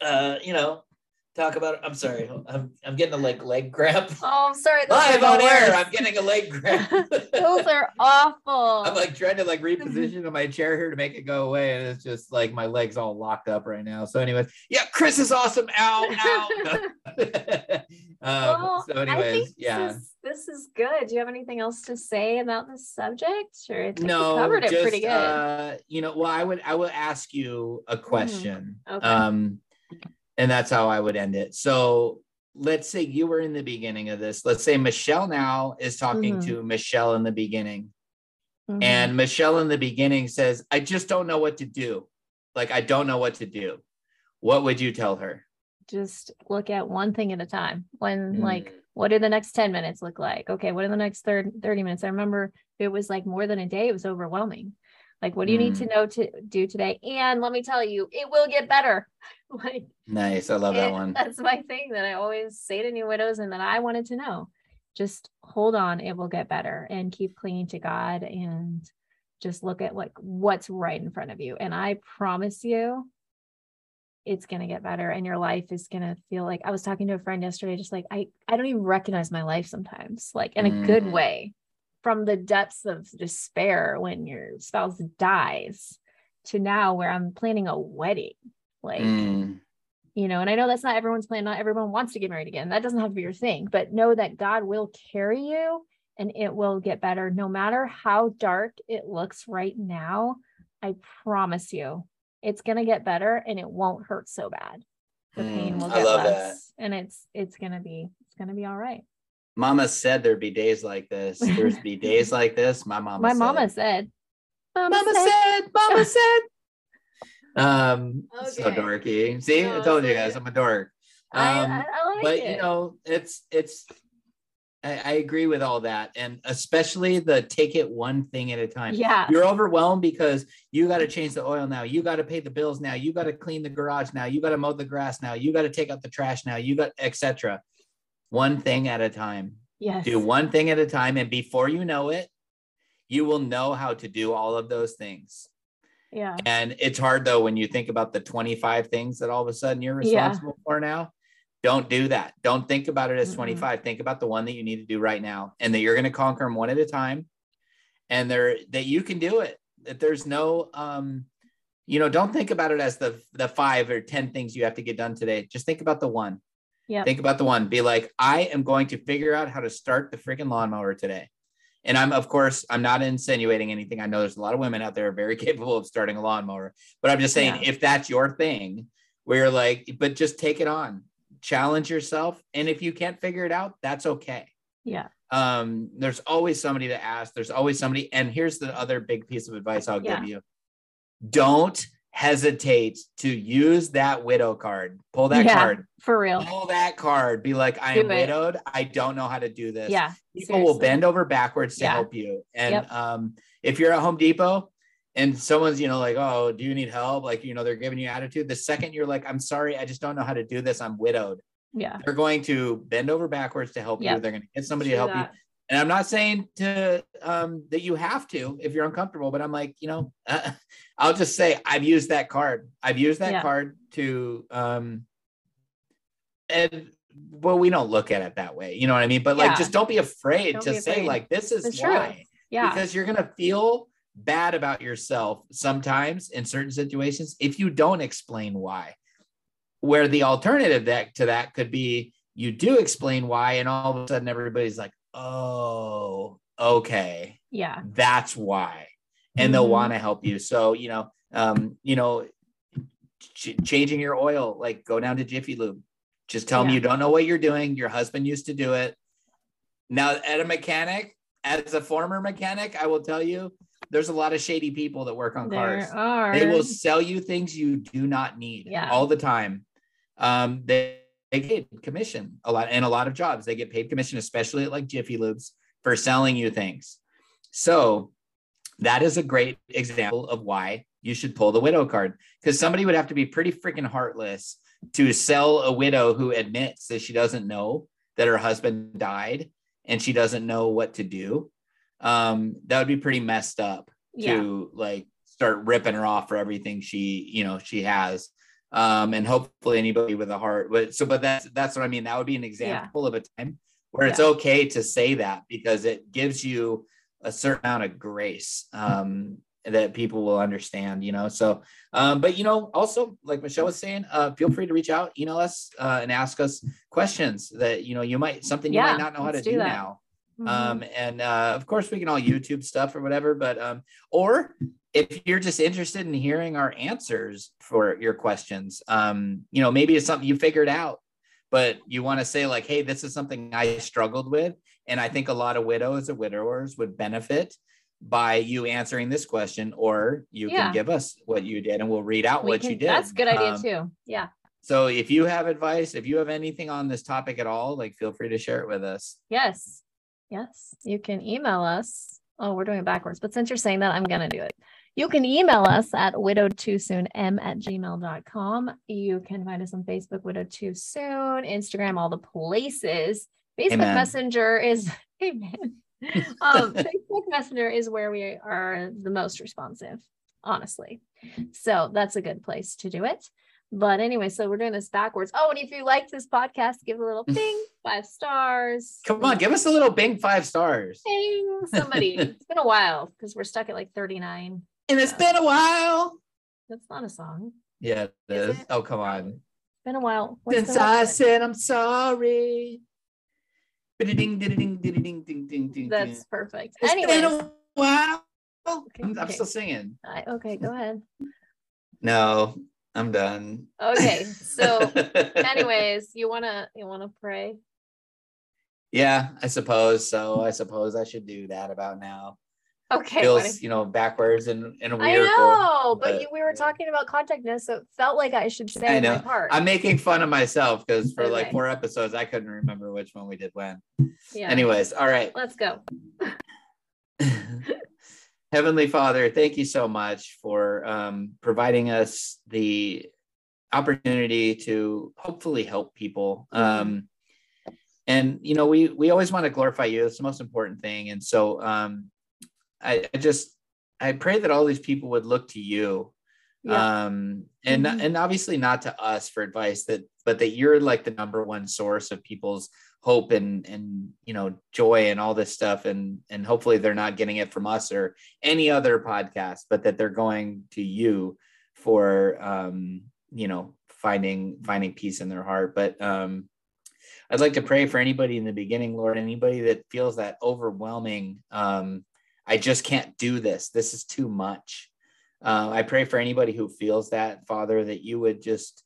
uh, you know, talk about it. I'm sorry. I'm I'm getting a like leg grab. [LAUGHS] Oh, I'm sorry. Live on air. I'm getting a leg grab. [LAUGHS] Those are awful. [LAUGHS] I'm like trying to like reposition my chair here to make it go away, and it's just like my legs all locked up right now. So, anyways, yeah, Chris is awesome. Ow, ow. um, well, so, anyways, yeah. This is, this is, good. Do you have anything else to say about this subject? Or no, covered just, it pretty good. Uh, you know, well, I would I would ask you a mm-hmm. question. Mm-hmm. Okay. Um and that's how I would end it. So let's say you were in the beginning of this. Let's say Michelle now is talking mm-hmm. to Michelle in the beginning. Mm-hmm. And Michelle in the beginning says, I just don't know what to do. Like, I don't know what to do. What would you tell her? Just look at one thing at a time. When, mm. like, what do the next 10 minutes look like? Okay, what are the next 30, 30 minutes? I remember it was like more than a day, it was overwhelming. Like, what do you mm. need to mm. know to do today? And let me tell you, it will get better. [LAUGHS] like, nice. I love it, that [LAUGHS] one. That's my thing that I always say to new widows and that I wanted to know. Just hold on, it will get better and keep clinging to God and just look at like what's right in front of you. And I promise you, it's going to get better and your life is going to feel like I was talking to a friend yesterday just like I I don't even recognize my life sometimes like in a mm. good way from the depths of despair when your spouse dies to now where I'm planning a wedding. Like, mm. you know, and I know that's not everyone's plan. Not everyone wants to get married again. That doesn't have to be your thing, but know that God will carry you and it will get better no matter how dark it looks right now. I promise you, it's going to get better and it won't hurt so bad. The pain mm, will get less that. and it's it's going to be it's going to be all right. Mama said there'd be days like this. There'd be days [LAUGHS] like this. My mama. My said. mama said. Mama, mama said. said. Mama said. Um, okay. so dorky. See, no, I told you guys I'm a dork. Um, I, I, I like but it. you know, it's it's. I, I agree with all that, and especially the take it one thing at a time. Yeah, you're overwhelmed because you got to change the oil now. You got to pay the bills now. You got to clean the garage now. You got to mow the grass now. You got to take out the trash now. You got etc one thing at a time. Yes. Do one thing at a time. And before you know it, you will know how to do all of those things. Yeah. And it's hard though when you think about the 25 things that all of a sudden you're responsible yeah. for now. Don't do that. Don't think about it as mm-hmm. 25. Think about the one that you need to do right now and that you're going to conquer them one at a time and there that you can do it. That there's no um you know, don't think about it as the the 5 or 10 things you have to get done today. Just think about the one Yeah. Think about the one. Be like, I am going to figure out how to start the freaking lawnmower today. And I'm, of course, I'm not insinuating anything. I know there's a lot of women out there very [LAUGHS] capable of starting a lawnmower, but I'm just saying Yeah. if that's your thing, where you're like, but just take it on, challenge yourself, and if you can't figure it out, that's okay. Yeah. Um, there's always somebody to ask. There's always somebody. And here's the other big piece of advice I'll Yeah. give you: don't hesitate to use that widow card. Pull that Yeah. card. For real. Pull that card. Be like, I Do am it. widowed. I don't know how to do this Yeah. people will bend over backwards to Yeah. help you. And Yep. um, if you're at Home Depot and someone's, you know, like, oh, do you need help? Like, you know, they're giving you attitude. The second you're like, I'm sorry, I just don't know how to do this. I'm widowed. Yeah. They're going to bend over backwards to help Yep. you. They're going to get somebody Do to help that. you. And I'm not saying to um, that you have to if you're uncomfortable, but I'm like, you know, [LAUGHS] I'll just say I've used that card. I've used that Yeah. card to, um, and well, we don't look at it that way. You know what I mean? But like, Yeah. just don't be afraid Don't to be say afraid. like, this is truth. why, Yeah. because you're gonna feel bad about yourself sometimes in certain situations if you don't explain why. Where the alternative that to that could be you do explain why, and all of a sudden everybody's like, oh, okay, yeah. that's why, and they'll Mhm. want to help you. So you know, um, you know, ch- changing your oil, like go down to Jiffy Lube. Just tell them you don't know what you're doing. Your husband used to do it. Now, at a mechanic, as a former mechanic, I will tell you, there's a lot of shady people that work on cars. There are. They will sell you things you do not need Yeah. all the time. Um, they, they get commission a lot and a lot of jobs. They get paid commission, especially at like Jiffy Lubes for selling you things. So that is a great example of why you should pull the widow card because somebody would have to be pretty freaking heartless to sell a widow who admits that she doesn't know that her husband died and she doesn't know what to do. Um, that would be pretty messed up Yeah. to like start ripping her off for everything she you know she has um and hopefully anybody with a heart but so but that's that's what i mean. That would be an example of a time where it's Yeah. okay to say that because it gives you a certain amount of grace um that people will understand you know? So um but you know also like michelle was saying uh feel free to reach out email us uh, and ask us questions that you know you might something you Yeah, might not know how to do do now. Mhm. um and uh of course we can all youtube stuff or whatever but um or if you're just interested in hearing our answers for your questions um you know maybe it's something you figured out but you want to say like hey this is something i struggled with and i think a lot of widows or widowers would benefit by you answering this question or you Yeah. can give us what you did and we'll read out We what you did That's a good idea Um, too. Yeah. so if you have advice if you have anything on this topic at all like feel free to share it with us Yes. Yes. You can email us. Oh, we're doing it backwards. But since you're saying that, I'm going to do it. You can email us at widowed too soon m at gmail.com. You can find us on Facebook, widowed too soon, Instagram, all the places. Facebook Amen. Messenger is, [LAUGHS] amen. [LAUGHS] um, Facebook Messenger is where we are the most responsive, honestly. So that's a good place to do it. But anyway, so we're doing this backwards. Oh, and if you like this podcast, give a little [LAUGHS] ping, five stars. come on give us a little bing five stars Ping, somebody. it's been a while because we're stuck at like 39. And it's been a while That's not a song. yeah it Is is it? oh come on It's been a while. What's Since I rest said I'm sorry. Ding, ding, ding, ding, ding, ding, ding, ding. That's perfect. It's been a while. Okay, I'm, I'm still singing. I, okay, go ahead. No, I'm done. Okay, so [LAUGHS] anyways, you wanna you wanna pray? yeah, I suppose so. I suppose I should do that about now. Okay. Feels, you know, backwards and in a I weird. know, but but- you, we were talking about contactness, so it felt like I should say I my know. part. I'm making fun of myself because for like four episodes, I couldn't remember which one we did when. yeah. Anyways, all right. let's go. [LAUGHS] Heavenly Father, thank you so much for um, providing us the opportunity to hopefully help people. Um, and you know, we we always want to glorify you. It's the most important thing. And so, um, I, I just I pray that all these people would look to you, Yeah. um, and Mhm. and obviously not to us for advice that, but that you're like the number one source of people's hope and and you know joy and all this stuff and and hopefully they're not getting it from us or any other podcast but that they're going to you for um you know finding finding peace in their heart but um I'd like to pray for anybody in the beginning, Lord, anybody that feels that overwhelming. Um, I just can't do this. This is too much. Uh, I pray for anybody who feels that, Father, that you would just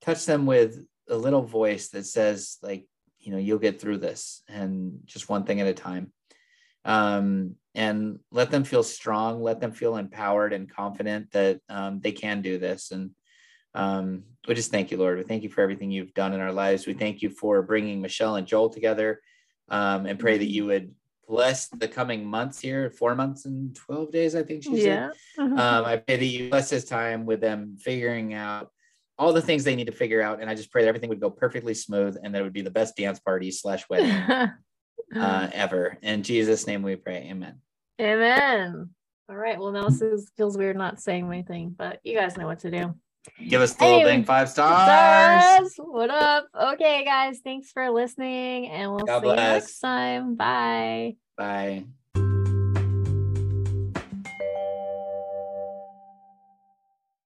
touch them with a little voice that says, like, you know, you'll get through this and just one thing at a time. Um, and let them feel strong, let them feel empowered and confident that um, they can do this. And um, we just thank you, Lord. We thank you for everything you've done in our lives. We thank you for bringing Michelle and Joel together um, and pray that you would bless the coming months here, four months and 12 days, I think she Yeah. said. Um, I pray that you bless this time with them figuring out all the things they need to figure out. And I just pray that everything would go perfectly smooth and that it would be the best dance party slash [LAUGHS] wedding uh, ever. In Jesus' name we pray. Amen. Amen. All right. Well, now this is, feels weird not saying anything, but you guys know what to do. Give us the little Anyway, thing five stars. Stars, What up? Okay, guys. Thanks for listening, and we'll God see you next time. Bye. Bye.